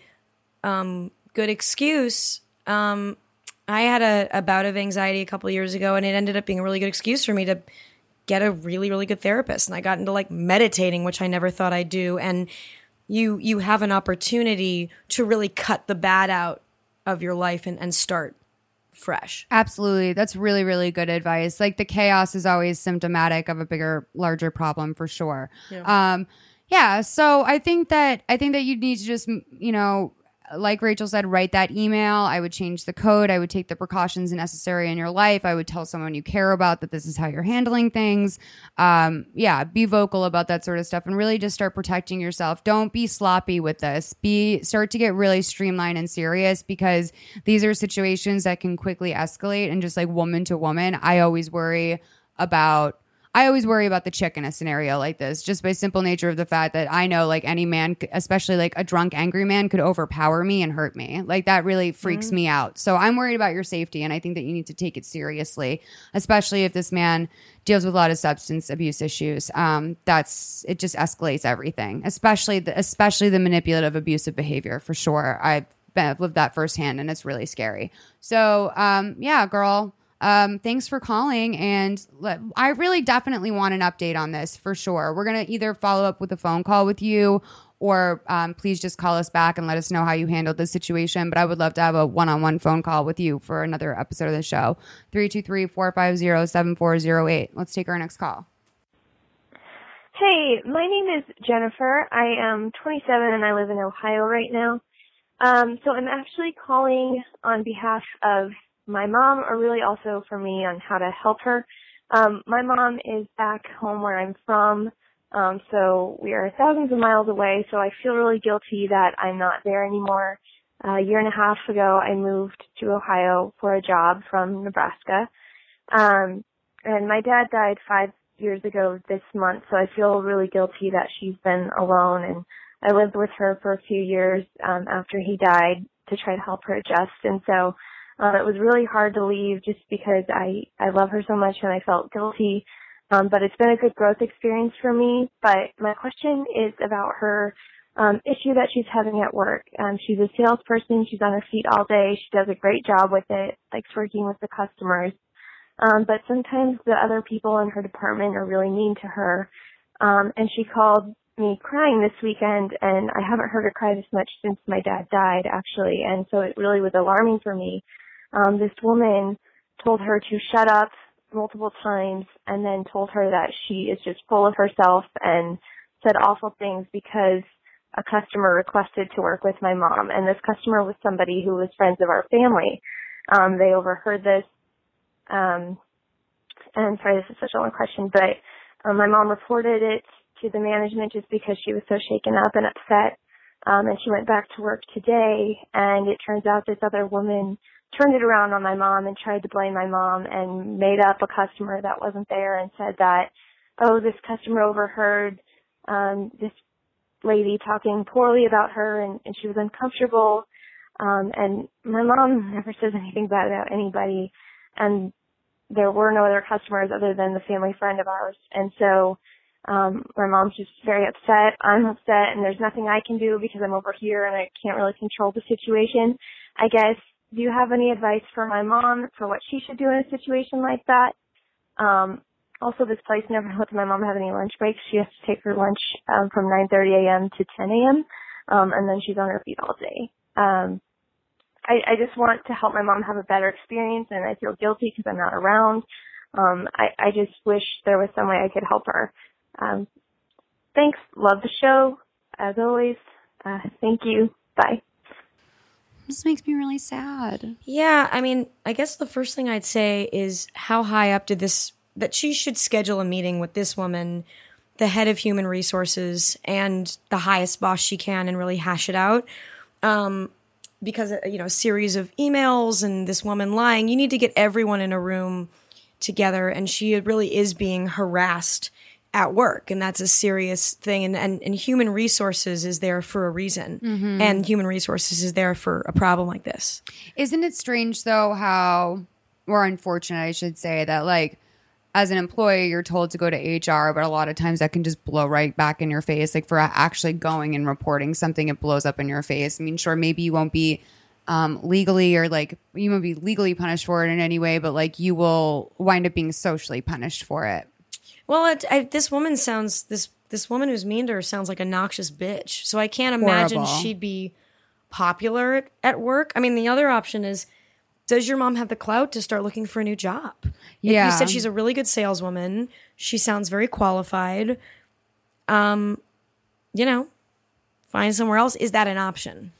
um, good excuse. Um, I had a, a bout of anxiety a couple years ago, and it ended up being a really good excuse for me to get a really really good therapist. And I got into like meditating, which I never thought I'd do. And you you have an opportunity to really cut the bad out of your life and, and start fresh. Absolutely. That's really, really good advice. Like the chaos is always symptomatic of a bigger, larger problem for sure. Yeah. Um, yeah. So I think that, I think that you need to just, you know, like Rachel said, write that email. I would change the code. I would take the precautions necessary in your life. I would tell someone you care about that this is how you're handling things. Um, yeah, be vocal about that sort of stuff and really just start protecting yourself. Don't be sloppy with this. Be start to get really streamlined and serious because these are situations that can quickly escalate and just like woman to woman. I always worry about I always worry about the chick in a scenario like this, just by simple nature of the fact that I know, like any man, especially like a drunk, angry man, could overpower me and hurt me. Like that really freaks me out. So I'm worried about your safety, and I think that you need to take it seriously, especially if this man deals with a lot of substance abuse issues. Um, that's it just escalates everything, especially the, especially the manipulative, abusive behavior for sure. I've been, I've lived that firsthand, and it's really scary. So um, yeah, girl um, thanks for calling. And let, I really definitely want an update on this for sure. We're going to either follow up with a phone call with you or um, please just call us back and let us know how you handled this situation. But I would love to have a one on one phone call with you for another episode of the show. 323 450 7408. Let's take our next call. Hey, my name is Jennifer. I am 27 and I live in Ohio right now. Um, so I'm actually calling on behalf of my mom, or really also for me on how to help her. Um, my mom is back home where I'm from, um, so we are thousands of miles away. So I feel really guilty that I'm not there anymore. Uh, a year and a half ago, I moved to Ohio for a job from Nebraska. Um, and my dad died five years ago this month, so I feel really guilty that she's been alone. And I lived with her for a few years um, after he died to try to help her adjust. And so um, it was really hard to leave just because I I love her so much and I felt guilty. Um, but it's been a good growth experience for me. But my question is about her um, issue that she's having at work. Um, she's a salesperson. She's on her feet all day. She does a great job with it, likes working with the customers. Um, but sometimes the other people in her department are really mean to her. Um, and she called me crying this weekend and I haven't heard her cry this much since my dad died actually. And so it really was alarming for me. Um, this woman told her to shut up multiple times and then told her that she is just full of herself and said awful things because a customer requested to work with my mom and this customer was somebody who was friends of our family. Um, they overheard this um, and sorry, this is such a long question, but um, my mom reported it to the management just because she was so shaken up and upset. Um, and she went back to work today, and it turns out this other woman turned it around on my mom and tried to blame my mom and made up a customer that wasn't there and said that, oh, this customer overheard um, this lady talking poorly about her and, and she was uncomfortable. Um, and my mom never says anything bad about anybody. And there were no other customers other than the family friend of ours. And so, um, my mom's just very upset. I'm upset and there's nothing I can do because I'm over here and I can't really control the situation. I guess, do you have any advice for my mom for what she should do in a situation like that? Um, also, this place never lets my mom have any lunch breaks. She has to take her lunch um, from 9:30 a.m. to 10 a.m. Um, and then she's on her feet all day. Um, I, I just want to help my mom have a better experience, and I feel guilty because I'm not around. Um, I, I just wish there was some way I could help her. Um, thanks. Love the show as always. Uh, thank you. Bye. This makes me really sad. Yeah, I mean, I guess the first thing I'd say is how high up did this that she should schedule a meeting with this woman the head of human resources and the highest boss she can and really hash it out. Um, because uh, you know, a series of emails and this woman lying, you need to get everyone in a room together, and she really is being harassed at work and that's a serious thing and, and, and human resources is there for a reason and human resources is there for a problem like this Isn't it strange though how or unfortunate I should say that like as an employee you're told to go to HR but a lot of times that can just blow right back in your face like for actually going and reporting something it blows up in your face. I mean sure maybe you won't be um, legally or like you won't be legally punished for it in any way but like you will wind up being socially punished for it. Well it, I, this woman sounds this this woman who's mean to her sounds like a noxious bitch. So i can't imagine Horrible. she'd be popular at, at work. I mean the other option is does your mom have the clout to start looking for a new job? Yeah. you said she's a really good saleswoman she sounds very qualified um you know find somewhere else. Is that an option?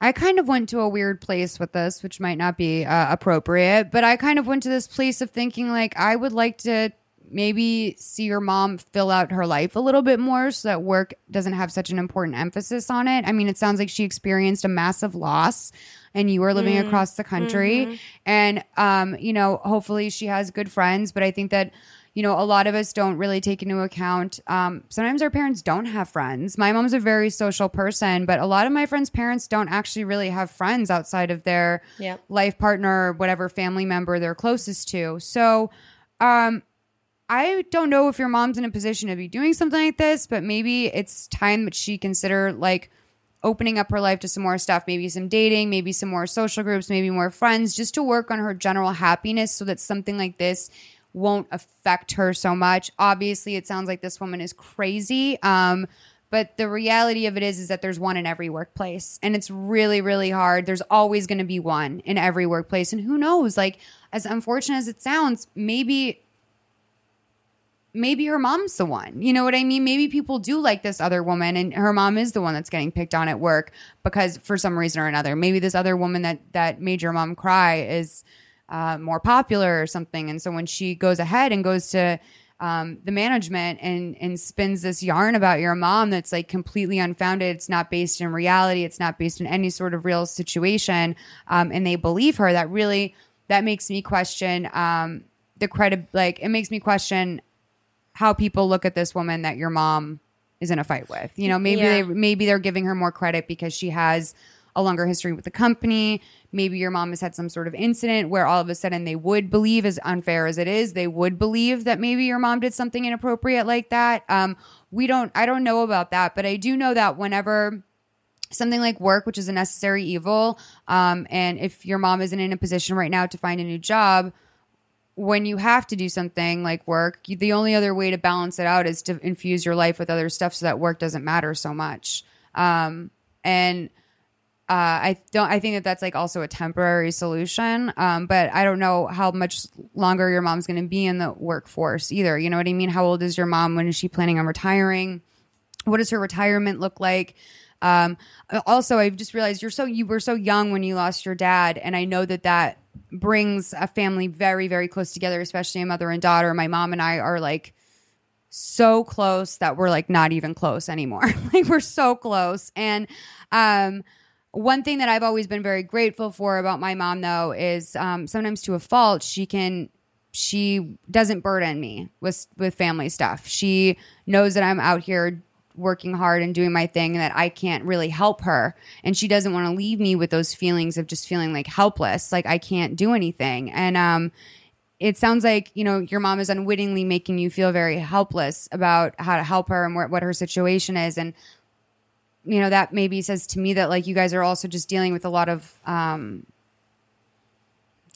I kind of went to a weird place with this, which might not be uh, appropriate, but I kind of went to this place of thinking like I would like to maybe see your mom fill out her life a little bit more so that work doesn't have such an important emphasis on it. I mean, it sounds like she experienced a massive loss and you are living across the country and um, you know, hopefully she has good friends, but I think that you know, a lot of us don't really take into account. Um, sometimes our parents don't have friends. My mom's a very social person, but a lot of my friends' parents don't actually really have friends outside of their Yep. life partner or whatever family member they're closest to. So, um, I don't know if your mom's in a position to be doing something like this, but maybe it's time that she consider like opening up her life to some more stuff, maybe some dating, maybe some more social groups, maybe more friends, just to work on her general happiness so that something like this won't affect her so much. Obviously, it sounds like this woman is crazy. Um, but the reality of it is is that there's one in every workplace and it's really really hard there's always going to be one in every workplace and who knows like as unfortunate as it sounds maybe maybe her mom's the one. You know what I mean? Maybe people do like this other woman and her mom is the one that's getting picked on at work because for some reason or another. Maybe this other woman that that made your mom cry is uh, more popular or something. And so when she goes ahead and goes to um, the management and and spins this yarn about your mom that's like completely unfounded. It's not based in reality. It's not based in any sort of real situation. Um, and they believe her. That really that makes me question um, the credit. Like it makes me question how people look at this woman that your mom is in a fight with. You know, maybe Yeah. they maybe they're giving her more credit because she has a longer history with the company. Maybe your mom has had some sort of incident where all of a sudden they would believe, as unfair as it is, they would believe that maybe your mom did something inappropriate like that. Um, we don't, I don't know about that, but I do know that whenever something like work, which is a necessary evil, um, and if your mom isn't in a position right now to find a new job, when you have to do something like work, you- the only other way to balance it out is to infuse your life with other stuff so that work doesn't matter so much. Um, and uh, I don't. I think that that's like also a temporary solution. Um, but I don't know how much longer your mom's going to be in the workforce either. You know what I mean? How old is your mom? When is she planning on retiring? What does her retirement look like? Um, also, I've just realized you're so you were so young when you lost your dad, and I know that that brings a family very very close together, especially a mother and daughter. My mom and I are like so close that we're like not even close anymore. like we're so close, and um, one thing that I've always been very grateful for about my mom though is um, sometimes to a fault she can she doesn't burden me with with family stuff. She knows that I'm out here working hard and doing my thing and that I can't really help her and she doesn't want to leave me with those feelings of just feeling like helpless, like I can't do anything. And um it sounds like you know your mom is unwittingly making you feel very helpless about how to help her and where, what her situation is and you know that maybe says to me that like you guys are also just dealing with a lot of um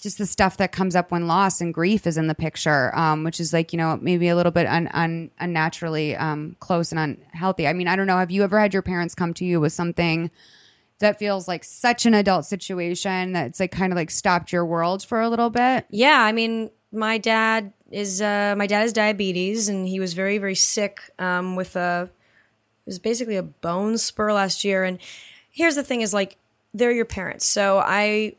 just the stuff that comes up when loss and grief is in the picture um which is like you know maybe a little bit un, un, unnaturally um close and unhealthy. I mean i don't know have you ever had your parents come to you with something that feels like such an adult situation that it's like kind of like stopped your world for a little bit? Yeah, I mean, my dad is uh, my dad has diabetes, and he was very very sick um, with a it was basically a bone spur last year. And here's the thing: is like they're your parents, so I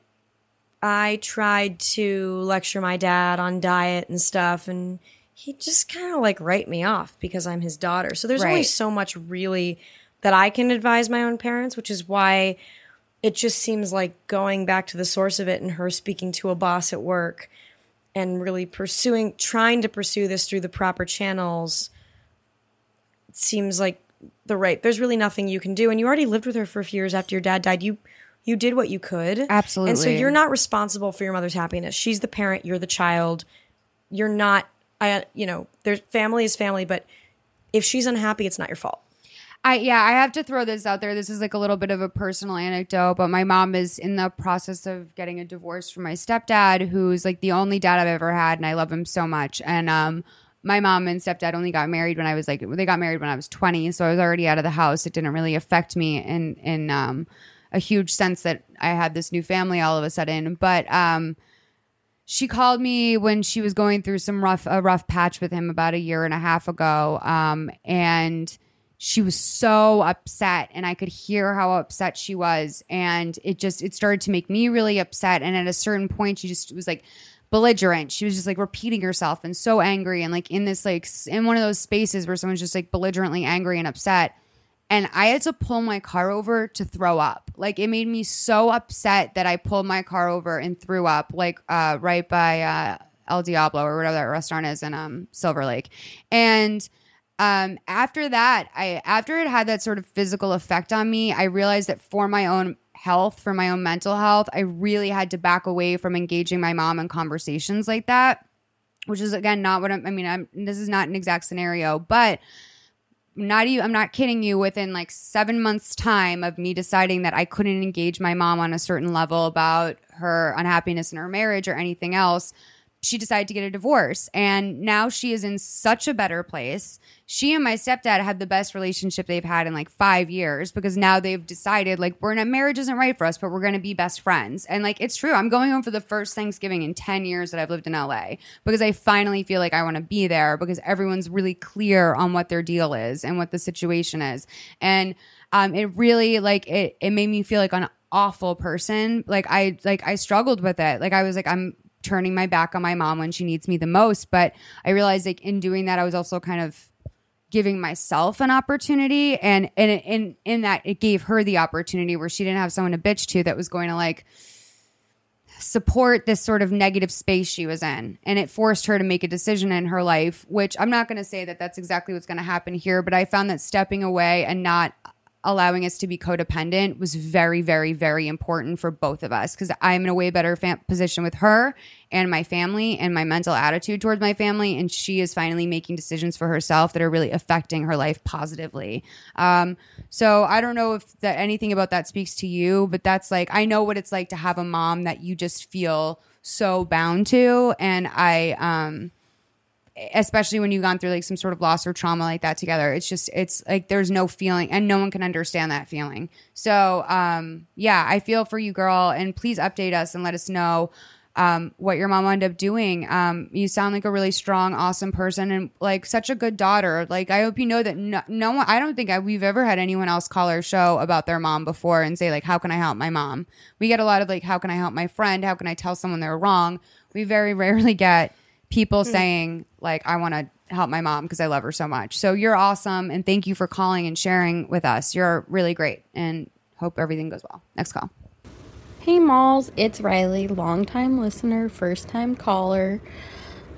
I tried to lecture my dad on diet and stuff, and he just kind of like write me off because I'm his daughter. So there's only so much really that I can advise my own parents, which is why it just seems like going back to the source of it and her speaking to a boss at work and really pursuing trying to pursue this through the proper channels seems like the right there's really nothing you can do. And you already lived with her for a few years after your dad died. You you did what you could Absolutely. and so you're not responsible for your mother's happiness she's the parent you're the child you're not i you know there's family is family but if she's unhappy it's not your fault I yeah, I have to throw this out there. This is like a little bit of a personal anecdote, but my mom is in the process of getting a divorce from my stepdad, who's like the only dad I've ever had, and I love him so much. And um, my mom and stepdad only got married when I was like they got married when I was twenty, so I was already out of the house. It didn't really affect me in in um, a huge sense that I had this new family all of a sudden, but um she called me when she was going through some rough a rough patch with him about a year and a half ago. Um and she was so upset and i could hear how upset she was. And it just it started to make me really upset. And at a certain point she just was like belligerent. She was just like repeating herself and so angry and like in this like in one of those spaces where someone's just like belligerently angry and upset and I had to pull my car over to throw up. Like it made me so upset that I pulled my car over and threw up, like uh, right by uh, El Diablo or whatever that restaurant is in um, Silver Lake. And um, after that, I after it had that sort of physical effect on me, I realized that for my own health, for my own mental health, I really had to back away from engaging my mom in conversations like that. Which is again not what I'm, I mean. I'm, this is not an exact scenario, but not even I'm not kidding you within like 7 months time of me deciding that I couldn't engage my mom on a certain level about her unhappiness in her marriage or anything else she decided to get a divorce. And now she is in such a better place. She and my stepdad had the best relationship they've had in like five years because now they've decided like we're not marriage isn't right for us but we're going to be best friends. And like it's true. I'm going home for the first thanksgiving in 10 years that i've lived in la because i finally feel like i want to be there because everyone's really clear on what their deal is and what the situation is. And um, it really like it, it made me feel like an awful person. Like i like i struggled with it. Like i was like i'm turning my back on my mom when she needs me the most. But i realized like in doing that i was also kind of giving myself an opportunity. And and in in that it gave her the opportunity where she didn't have someone to bitch to that was going to like support this sort of negative space she was in. And it forced her to make a decision in her life which i'm not going to say that that's exactly what's going to happen here but i found that stepping away and not allowing us to be codependent was very very very important for both of us because i'm in a way better fam- position with her and my family and my mental attitude towards my family and she is finally making decisions for herself that are really affecting her life positively. Um, so i don't know if that anything about that speaks to you but that's like i know what it's like to have a mom that you just feel so bound to and i um especially when you've gone through like some sort of loss or trauma like that together it's just it's like there's no feeling and no one can understand that feeling. So um yeah i feel for you girl and please update us and let us know um what your mom wound up doing. Um you sound like a really strong awesome person and like such a good daughter. Like i hope you know that no, no one i don't think I, we've ever had anyone else call our show about their mom before and say like how can i help my mom? We get a lot of like how can i help my friend? How can i tell someone they're wrong? We very rarely get people saying like i want to help my mom because i love her so much so you're awesome and thank you for calling and sharing with us you're really great and hope everything goes well next call Hey Malls, it's Riley, longtime listener, first time caller.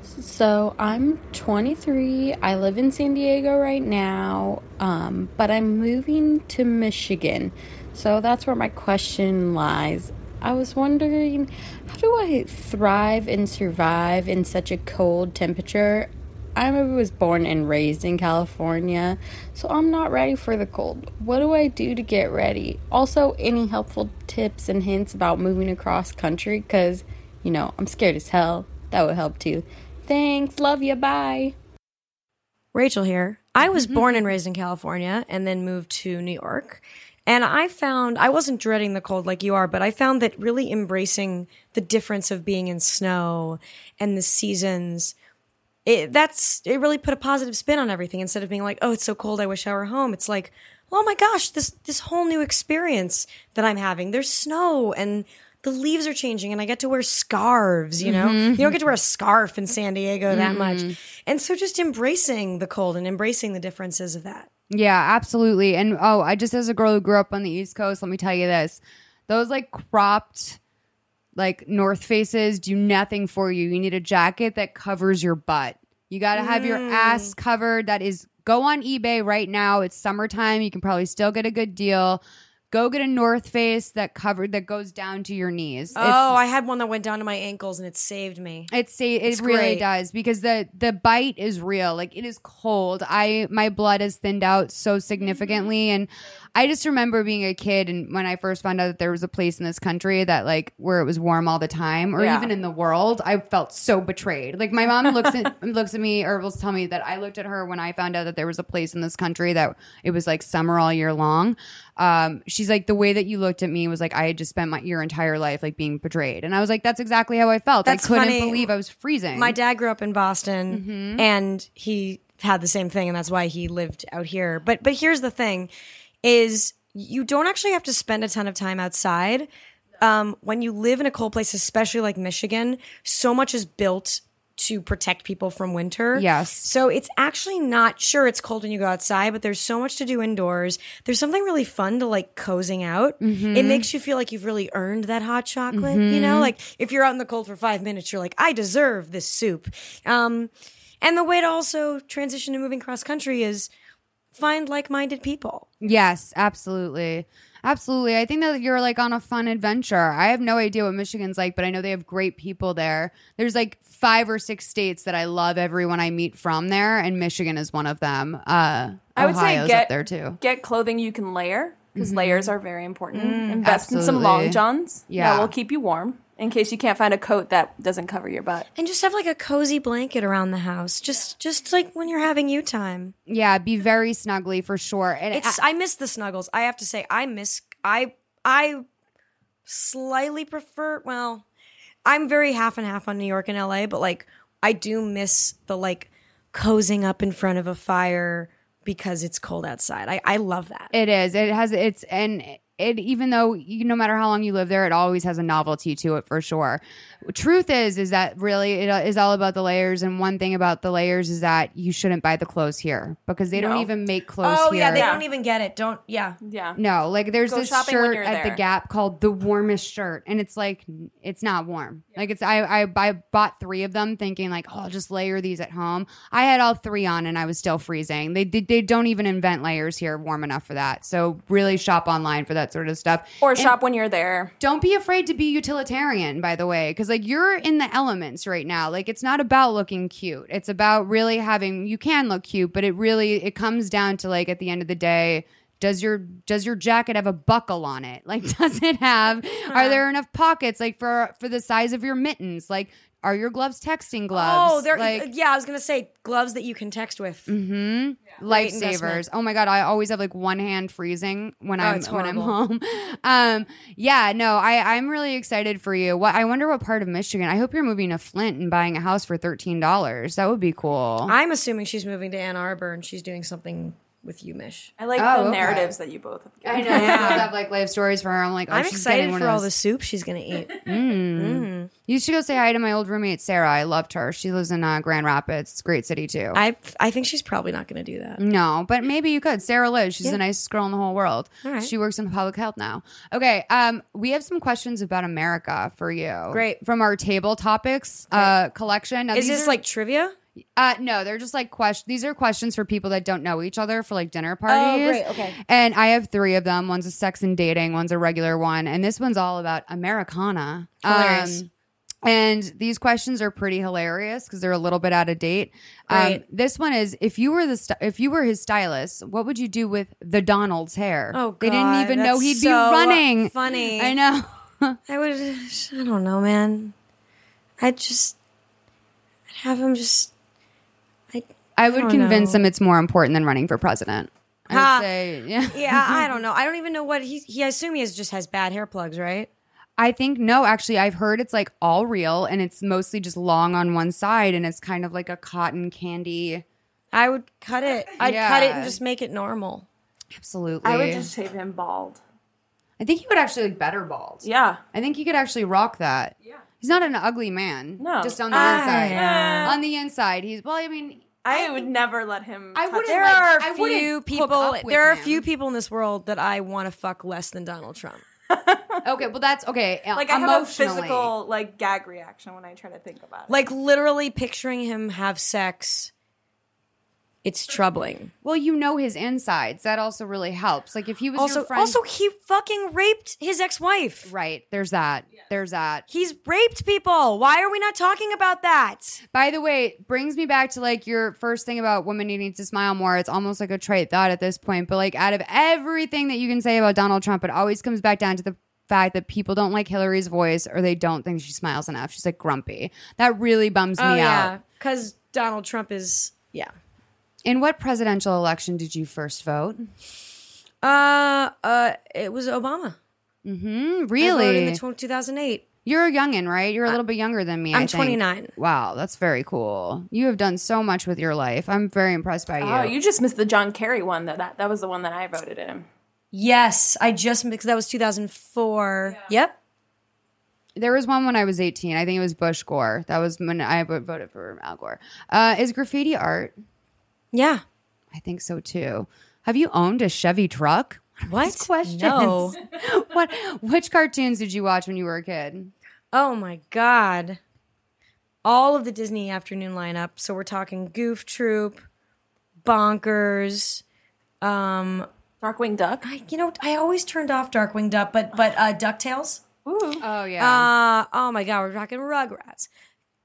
So I'm 23. I live in San Diego right now, um, but I'm moving to Michigan. So that's where my question lies. I was wondering, how do I thrive and survive in such a cold temperature? I was born and raised in California, so I'm not ready for the cold. What do I do to get ready? Also, any helpful tips and hints about moving across country? Because, you know, I'm scared as hell. That would help too. Thanks. Love you. Bye. Rachel here. I was born and raised in California and then moved to New York. And I found I wasn't dreading the cold like you are, but I found that really embracing the difference of being in snow and the seasons it that's it really put a positive spin on everything instead of being like, "Oh, it's so cold, I wish I were home." It's like, "Oh my gosh, this this whole new experience that I'm having. There's snow and the leaves are changing and I get to wear scarves, you know? Mm-hmm. You don't get to wear a scarf in San Diego that much. And so just embracing the cold and embracing the differences of that. Yeah, absolutely. And oh, I just as a girl who grew up on the East Coast, let me tell you this. Those like cropped like North Faces do nothing for you. You need a jacket that covers your butt. You got to have your ass mm. covered. That is go on eBay right now. It's summertime. You can probably still get a good deal. Go get a North Face that covered that goes down to your knees. oh, I had one that went down to my ankles and it saved me. It's say it It's really great. does because the the bite is real. Like it is cold. I my blood has thinned out so significantly and I just remember being a kid and when I first found out that there was a place in this country that like where it was warm all the time or Yeah. even in the world, I felt so betrayed. Like my mom looks at looks at me or will tell me that I looked at her when I found out that there was a place in this country that it was like summer all year long. Um, she's like the way that you looked at me was like I had just spent my your entire life like being betrayed, and I was like that's exactly how I felt. That's I couldn't funny. believe I was freezing. My dad grew up in Boston Mm-hmm. and he had the same thing and that's why he lived out here. But but here's the thing is you don't actually have to spend a ton of time outside. Um, when you live in a cold place, especially like Michigan, so much is built to protect people from winter. Yes. So it's actually not sure it's cold when you go outside, but there's so much to do indoors. There's something really fun to like cozing out. Mm-hmm. It makes you feel like you've really earned that hot chocolate. You know, like if you're out in the cold for five minutes, you're like, I deserve this soup. Um, and the way to also transition to moving cross country is find like-minded people. yes, absolutely. Absolutely. I think that you're like on a fun adventure. I have no idea what Michigan's like, but I know they have great people there. There's like five or six states that I love everyone I meet from there, and Michigan is one of them. Uh, I would Ohio's say get up there too. Get clothing you can layer because layers are very important. Invest in some long johns. Yeah. that will keep you warm in case you can't find a coat that doesn't cover your butt. And just have like a cozy blanket around the house. Just just like when you're having you time. Yeah, be very snuggly for sure. And It's I miss the snuggles. I have to say I miss I I slightly prefer well, I'm very half and half on New York and LA, but like I do miss the like cozing up in front of a fire because it's cold outside. I, I love that. It is. It has. It's and it even though you, no matter how long you live there, it always has a novelty to it for sure. Truth is, is that really it uh, is all about the layers. And one thing about the layers is that you shouldn't buy the clothes here because they don't even make oh, clothes oh here. yeah, they Yeah. don't even get it. Don't yeah. Yeah. No, like there's Go this shirt you're at the. Gap called the warmest shirt, and it's like it's not warm. Like it's I, I I bought three of them thinking like oh I'll just layer these at home. I had all three on and I was still freezing. They they, they don't even invent layers here warm enough for that. So really shop online for that sort of stuff. Or And shop when you're there. Don't be afraid to be utilitarian, by the way, because like you're in the elements right now. Like it's not about looking cute. It's about really having. You can look cute, but it really it comes down to like at the end of the day. Does your does your jacket have a buckle on it? Like, does it have? Are there enough pockets like for for the size of your mittens? Like, are your gloves texting gloves? Oh, they're like yeah. I was gonna say gloves that you can text with. Mm-hmm. Lifesavers. Oh my god, I always have like one hand freezing when I'm it's when I'm home. Um, yeah, no, I I'm really excited for you. What I wonder what part of Michigan. I hope you're moving to Flint and buying a house for thirteen dollars. That would be cool. I'm assuming she's moving to Ann Arbor and she's doing something with you, Mish. I like Oh, the okay. narratives that you both have I given. know. I have like life stories for her. I'm like, oh, I'm she's excited getting one for all the soup she's gonna eat. Mm. You should go say hi to my old roommate Sarah. I loved her. She lives in uh, Grand Rapids. It's a great city too. I I think she's probably not gonna do that. No, but maybe you could. Sarah Liz, she's the nicest girl in the whole world. All right. She works in public health now. Okay, um, we have some questions about America for you. Great. From our table topics uh collection. Now, Is these this are- like trivia? Uh no, they're just like questions. These are questions for people that don't know each other for like dinner parties. Oh, great, okay. And I have three of them. One's a sex and dating, one's a regular one, and this one's all about Americana. Hilarious. Um, and these questions are pretty hilarious because they're a little bit out of date. Um, this one is: if you were the st- if you were his stylist, what would you do with the Donald's hair? Oh, they didn't even know he'd be running. funny. I know. I would. I don't know, man. I'd just. I'd have him just. I. I would don't convince know. him it's more important than running for president. I Ha. would say, yeah. Yeah, I don't know. I don't even know what he. He. I assume he has, just has bad hair plugs, right? I think no, actually, I've heard it's like all real and it's mostly just long on one side and it's kind of like a cotton candy. I would cut it. I'd cut it and just make it normal. Absolutely. I would just shave him bald. I think he would actually like better bald. Yeah. I think he could actually rock that. Yeah. He's not an ugly man. No. Just on the Ah, inside. yeah. On the inside, he's well. I mean, I would never let him. I wouldn't. There like- are I few people. There are a him. few people in this world that I want to fuck less than Donald Trump. okay, well that's okay. Like I have a physical like gag reaction when I try to think about it. Like literally picturing him have sex. It's troubling. Well, you know his insides. That also really helps. Like if he was Also, your friend, also he fucking raped his ex-wife. right? There's that. There's that. He's raped people. Why are we not talking about that? By the way, brings me back to like your first thing about women needing to smile more. It's almost like a trait thought at this point. But like out of everything that you can say about Donald Trump, it always comes back down to the fact that people don't like Hillary's voice or they don't think she smiles enough. She's like grumpy. That really bums oh, me out. Yeah. because Donald Trump is yeah. In what presidential election did you first vote? Uh, uh, it was Obama. Hmm, I really? voted in the tw- 2008. You're a youngin, right? You're a little bit younger than me. I I'm 29. Wow, that's very cool. You have done so much with your life. I'm very impressed by you. oh, you just missed the John Kerry one. That that that was the one that I voted in. Yes, I just because that was 2004. Yep. There was one when I was 18. I think it was Bush Gore. That was when I voted for Al Gore. Uh, is graffiti art? Yeah. I think so too. Have you owned a Chevy truck? What? These questions. No. what? Which cartoons did you watch when you were a kid? Oh my god. All of the Disney afternoon lineup. So we're talking Goof Troop, Bonkers. Um, Darkwing Duck. I, you know, I always turned off Darkwing Duck, but but uh, Ducktales. Oh yeah. Uh, oh my god, we're talking Rugrats,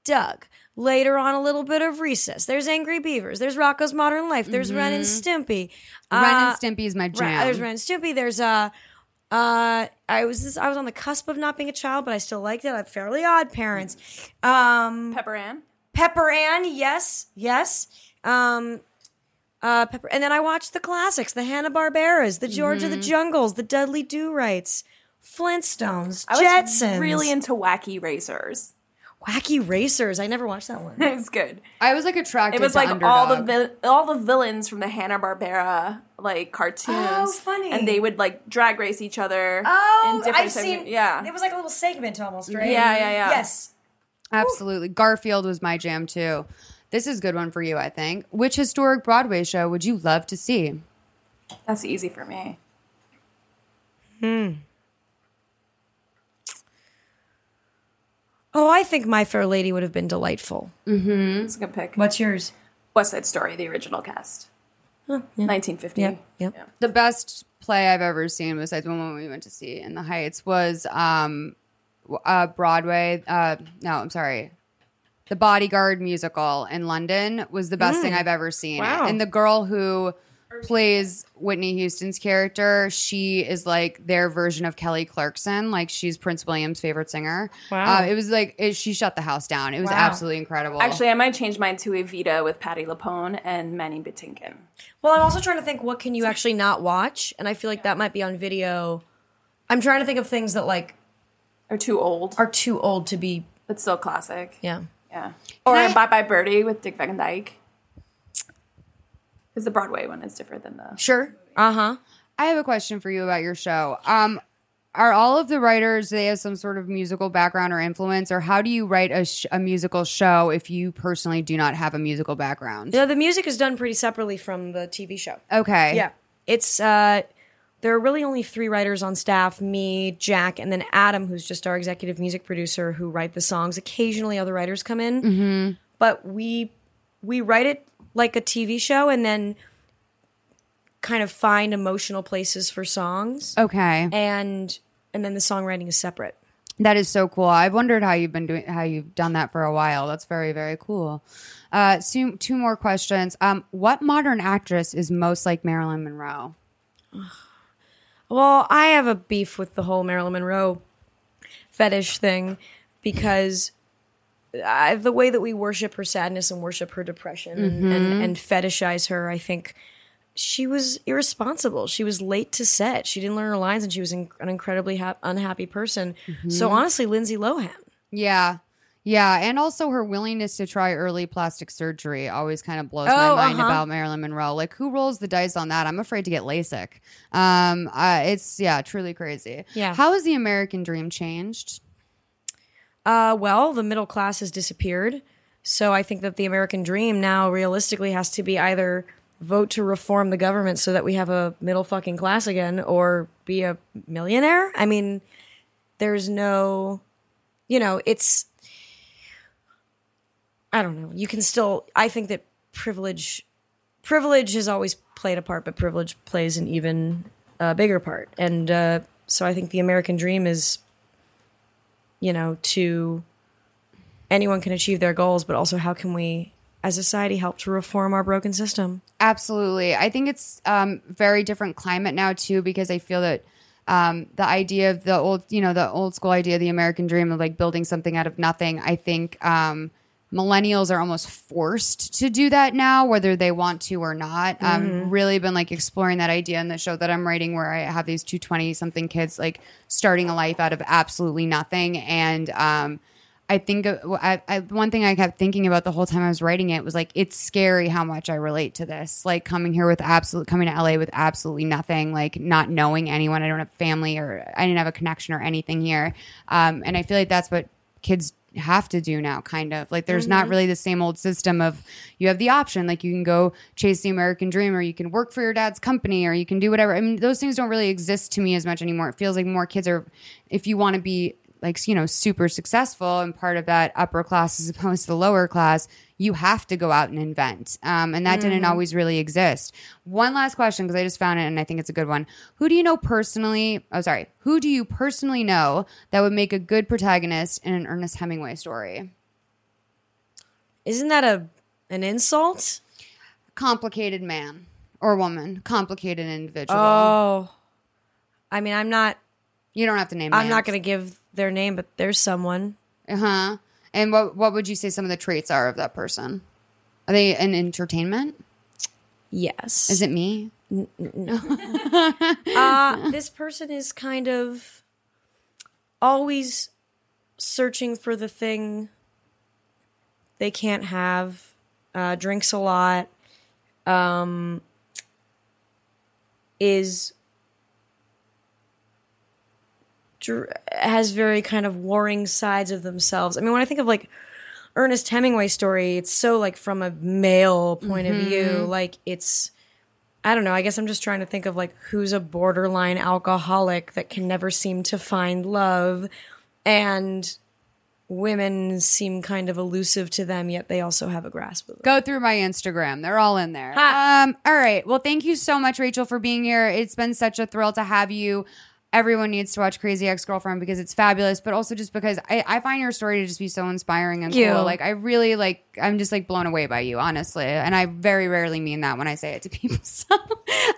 Doug. Later on, a little bit of Recess. There's Angry Beavers. There's Rocko's Modern Life. There's Ren and Stimpy. Ren Uh, and Stimpy is my Ra- jam. there's Ren and Stimpy. There's uh, uh, I was this, I was on the cusp of not being a child, but I still liked it. I have fairly odd parents. Um, Pepper Ann. Pepper Ann, yes, yes. Um, uh, Pepper, and then I watched the classics: the Hanna Barberas, the George of the Jungles, the Dudley Do Rights, Flintstones, I was Jetsons, really into Wacky Racers. Wacky Racers. I never watched that one. It was good. I was like attracted. It was to like all the Underdog. vil- all the villains from the Hanna Barbera like cartoons. Oh, funny. And they would like drag race each other. Oh, in different I've segments. seen. Yeah. it was like a little segment almost, right? Yeah, yeah, yeah. Yes. Absolutely. Garfield was my jam too. This is a good one for you, I think. Which historic Broadway show would you love to see? That's easy for me. Hmm. Oh, I think My Fair Lady would have been delightful. It's a good pick. What's yours? West Side Story, the original cast. 1950. Yep, yep. The best play I've ever seen besides the one when we went to see in the Heights was um uh Broadway uh no, I'm sorry. The Bodyguard musical in London was the best thing I've ever seen. Wow. And the girl who plays Whitney Houston's character, she is like their version of Kelly Clarkson. Like she's Prince William's favorite singer. Wow. Uh, it was like it, she shut the house down. It was Wow. absolutely incredible. Actually, I might change mine to Evita with Patti LuPone and Mandy Patinkin. Well, I'm also trying to think what can you actually not watch, and I feel like that might be on video. I'm trying to think of things that like are too old, are too old to be. but still classic. Yeah. Yeah. Or I- Bye Bye Birdie with Dick Van Dyke. Because the Broadway one is different than the. Sure. Uh huh. I have a question for you about your show. Um, are all of the writers they have some sort of musical background or influence, or how do you write a, sh- a musical show if you personally do not have a musical background? The, the music is done pretty separately from the TV show. Okay. Yeah. It's uh there are really only three writers on staff, me, Jack, and then Adam, who's just our executive music producer who write the songs. Occasionally other writers come in. Mm-hmm. But we we write it like a TV show and then kind of find emotional places for songs. Okay. And and then the songwriting is separate. That is so cool. I've wondered how you've been doing, how you've done that for a while. That's very, very cool. Uh, so, two more questions. Um, what modern actress is most like Marilyn Monroe? Well, I have a beef with the whole Marilyn Monroe fetish thing because I, the way that we worship her sadness and worship her depression and, and, and fetishize her, I think she was irresponsible. She was late to set. She didn't learn her lines, and she was in, an incredibly hap unhappy person. So honestly, Lindsay Lohan. Yeah. Yeah, and also her willingness to try early plastic surgery always kind of blows Oh, my mind uh-huh. about Marilyn Monroe. Like, who rolls the dice on that? I'm afraid to get LASIK. Um, uh, it's yeah, truly crazy. Yeah. How has the American dream changed? Uh, well, the middle class has disappeared. So I think that the American dream now realistically has to be either vote to reform the government so that we have a middle fucking class again or be a millionaire. I mean, there's no, you know, it's, I don't know. You can still, I think that privilege, privilege has always played a part, but privilege plays an even uh, bigger part. And uh, so I think the American dream is you know, to anyone can achieve their goals, but also how can we, as a society, help to reform our broken system? Absolutely. I think it's um very different climate now too because I feel that um the idea of the old you know the old school idea of the American dream of like building something out of nothing. I think um millennials are almost forced to do that now whether they want to or not. Um really been like exploring that idea in the show that I'm writing where I have these 220 something kids like starting a life out of absolutely nothing and um I think uh, I, I, one thing I kept thinking about the whole time I was writing it was like it's scary how much I relate to this. Like coming here with absolute coming to LA with absolutely nothing, like not knowing anyone. I don't have family or I didn't have a connection or anything here. Um, and I feel like that's what kids have to do now kind of. Like there's not mm-hmm. really the same old system of you have the option like you can go chase the american dream or you can work for your dad's company or you can do whatever. I mean those things don't really exist to me as much anymore. It feels like more kids are if you want to be like you know super successful and part of that upper class as opposed to the lower class you have to go out and invent. Um, and that didn't always really exist. One last question because i just found it and i think it's a good one. Who do you know personally oh sorry who do you personally know that would make a good protagonist in an ernest hemingway story? Isn't that a an insult? complicated man or woman complicated individual. Oh, I mean, I'm not. you don't have to name I'm not going to give their name, but there's someone. uh-huh and what what would you say some of the traits are of that person are they in entertainment Yes. is it me uh, this person is kind of always searching for the thing they can't have. Uh, drinks a lot. Um, is has very kind of warring sides of themselves. I mean, when I think of like Ernest Hemingway story, it's so like from a male point of view. Like it's I don't know. I guess I'm just trying to think of like who's a borderline alcoholic that can never seem to find love and women seem kind of elusive to them yet they also have a grasp of it. go through my Instagram. They're all in there. Ha. Um, all right. Well, thank you so much, Rachel, for being here. It's been such a thrill to have you. Everyone needs to watch Crazy Ex Girlfriend because it's fabulous, but also just because I, I find your story to just be so inspiring and Thank cool. Like I really like I'm just like blown away by you, honestly. And I very rarely mean that when I say it to people. So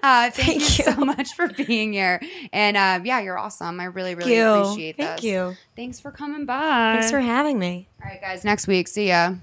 uh thank, Thank you, so much for being here. And uh yeah, you're awesome. I really, really you. appreciate Thank this. you. Thanks for coming by. Thanks for having me. All right, guys, next week. See ya.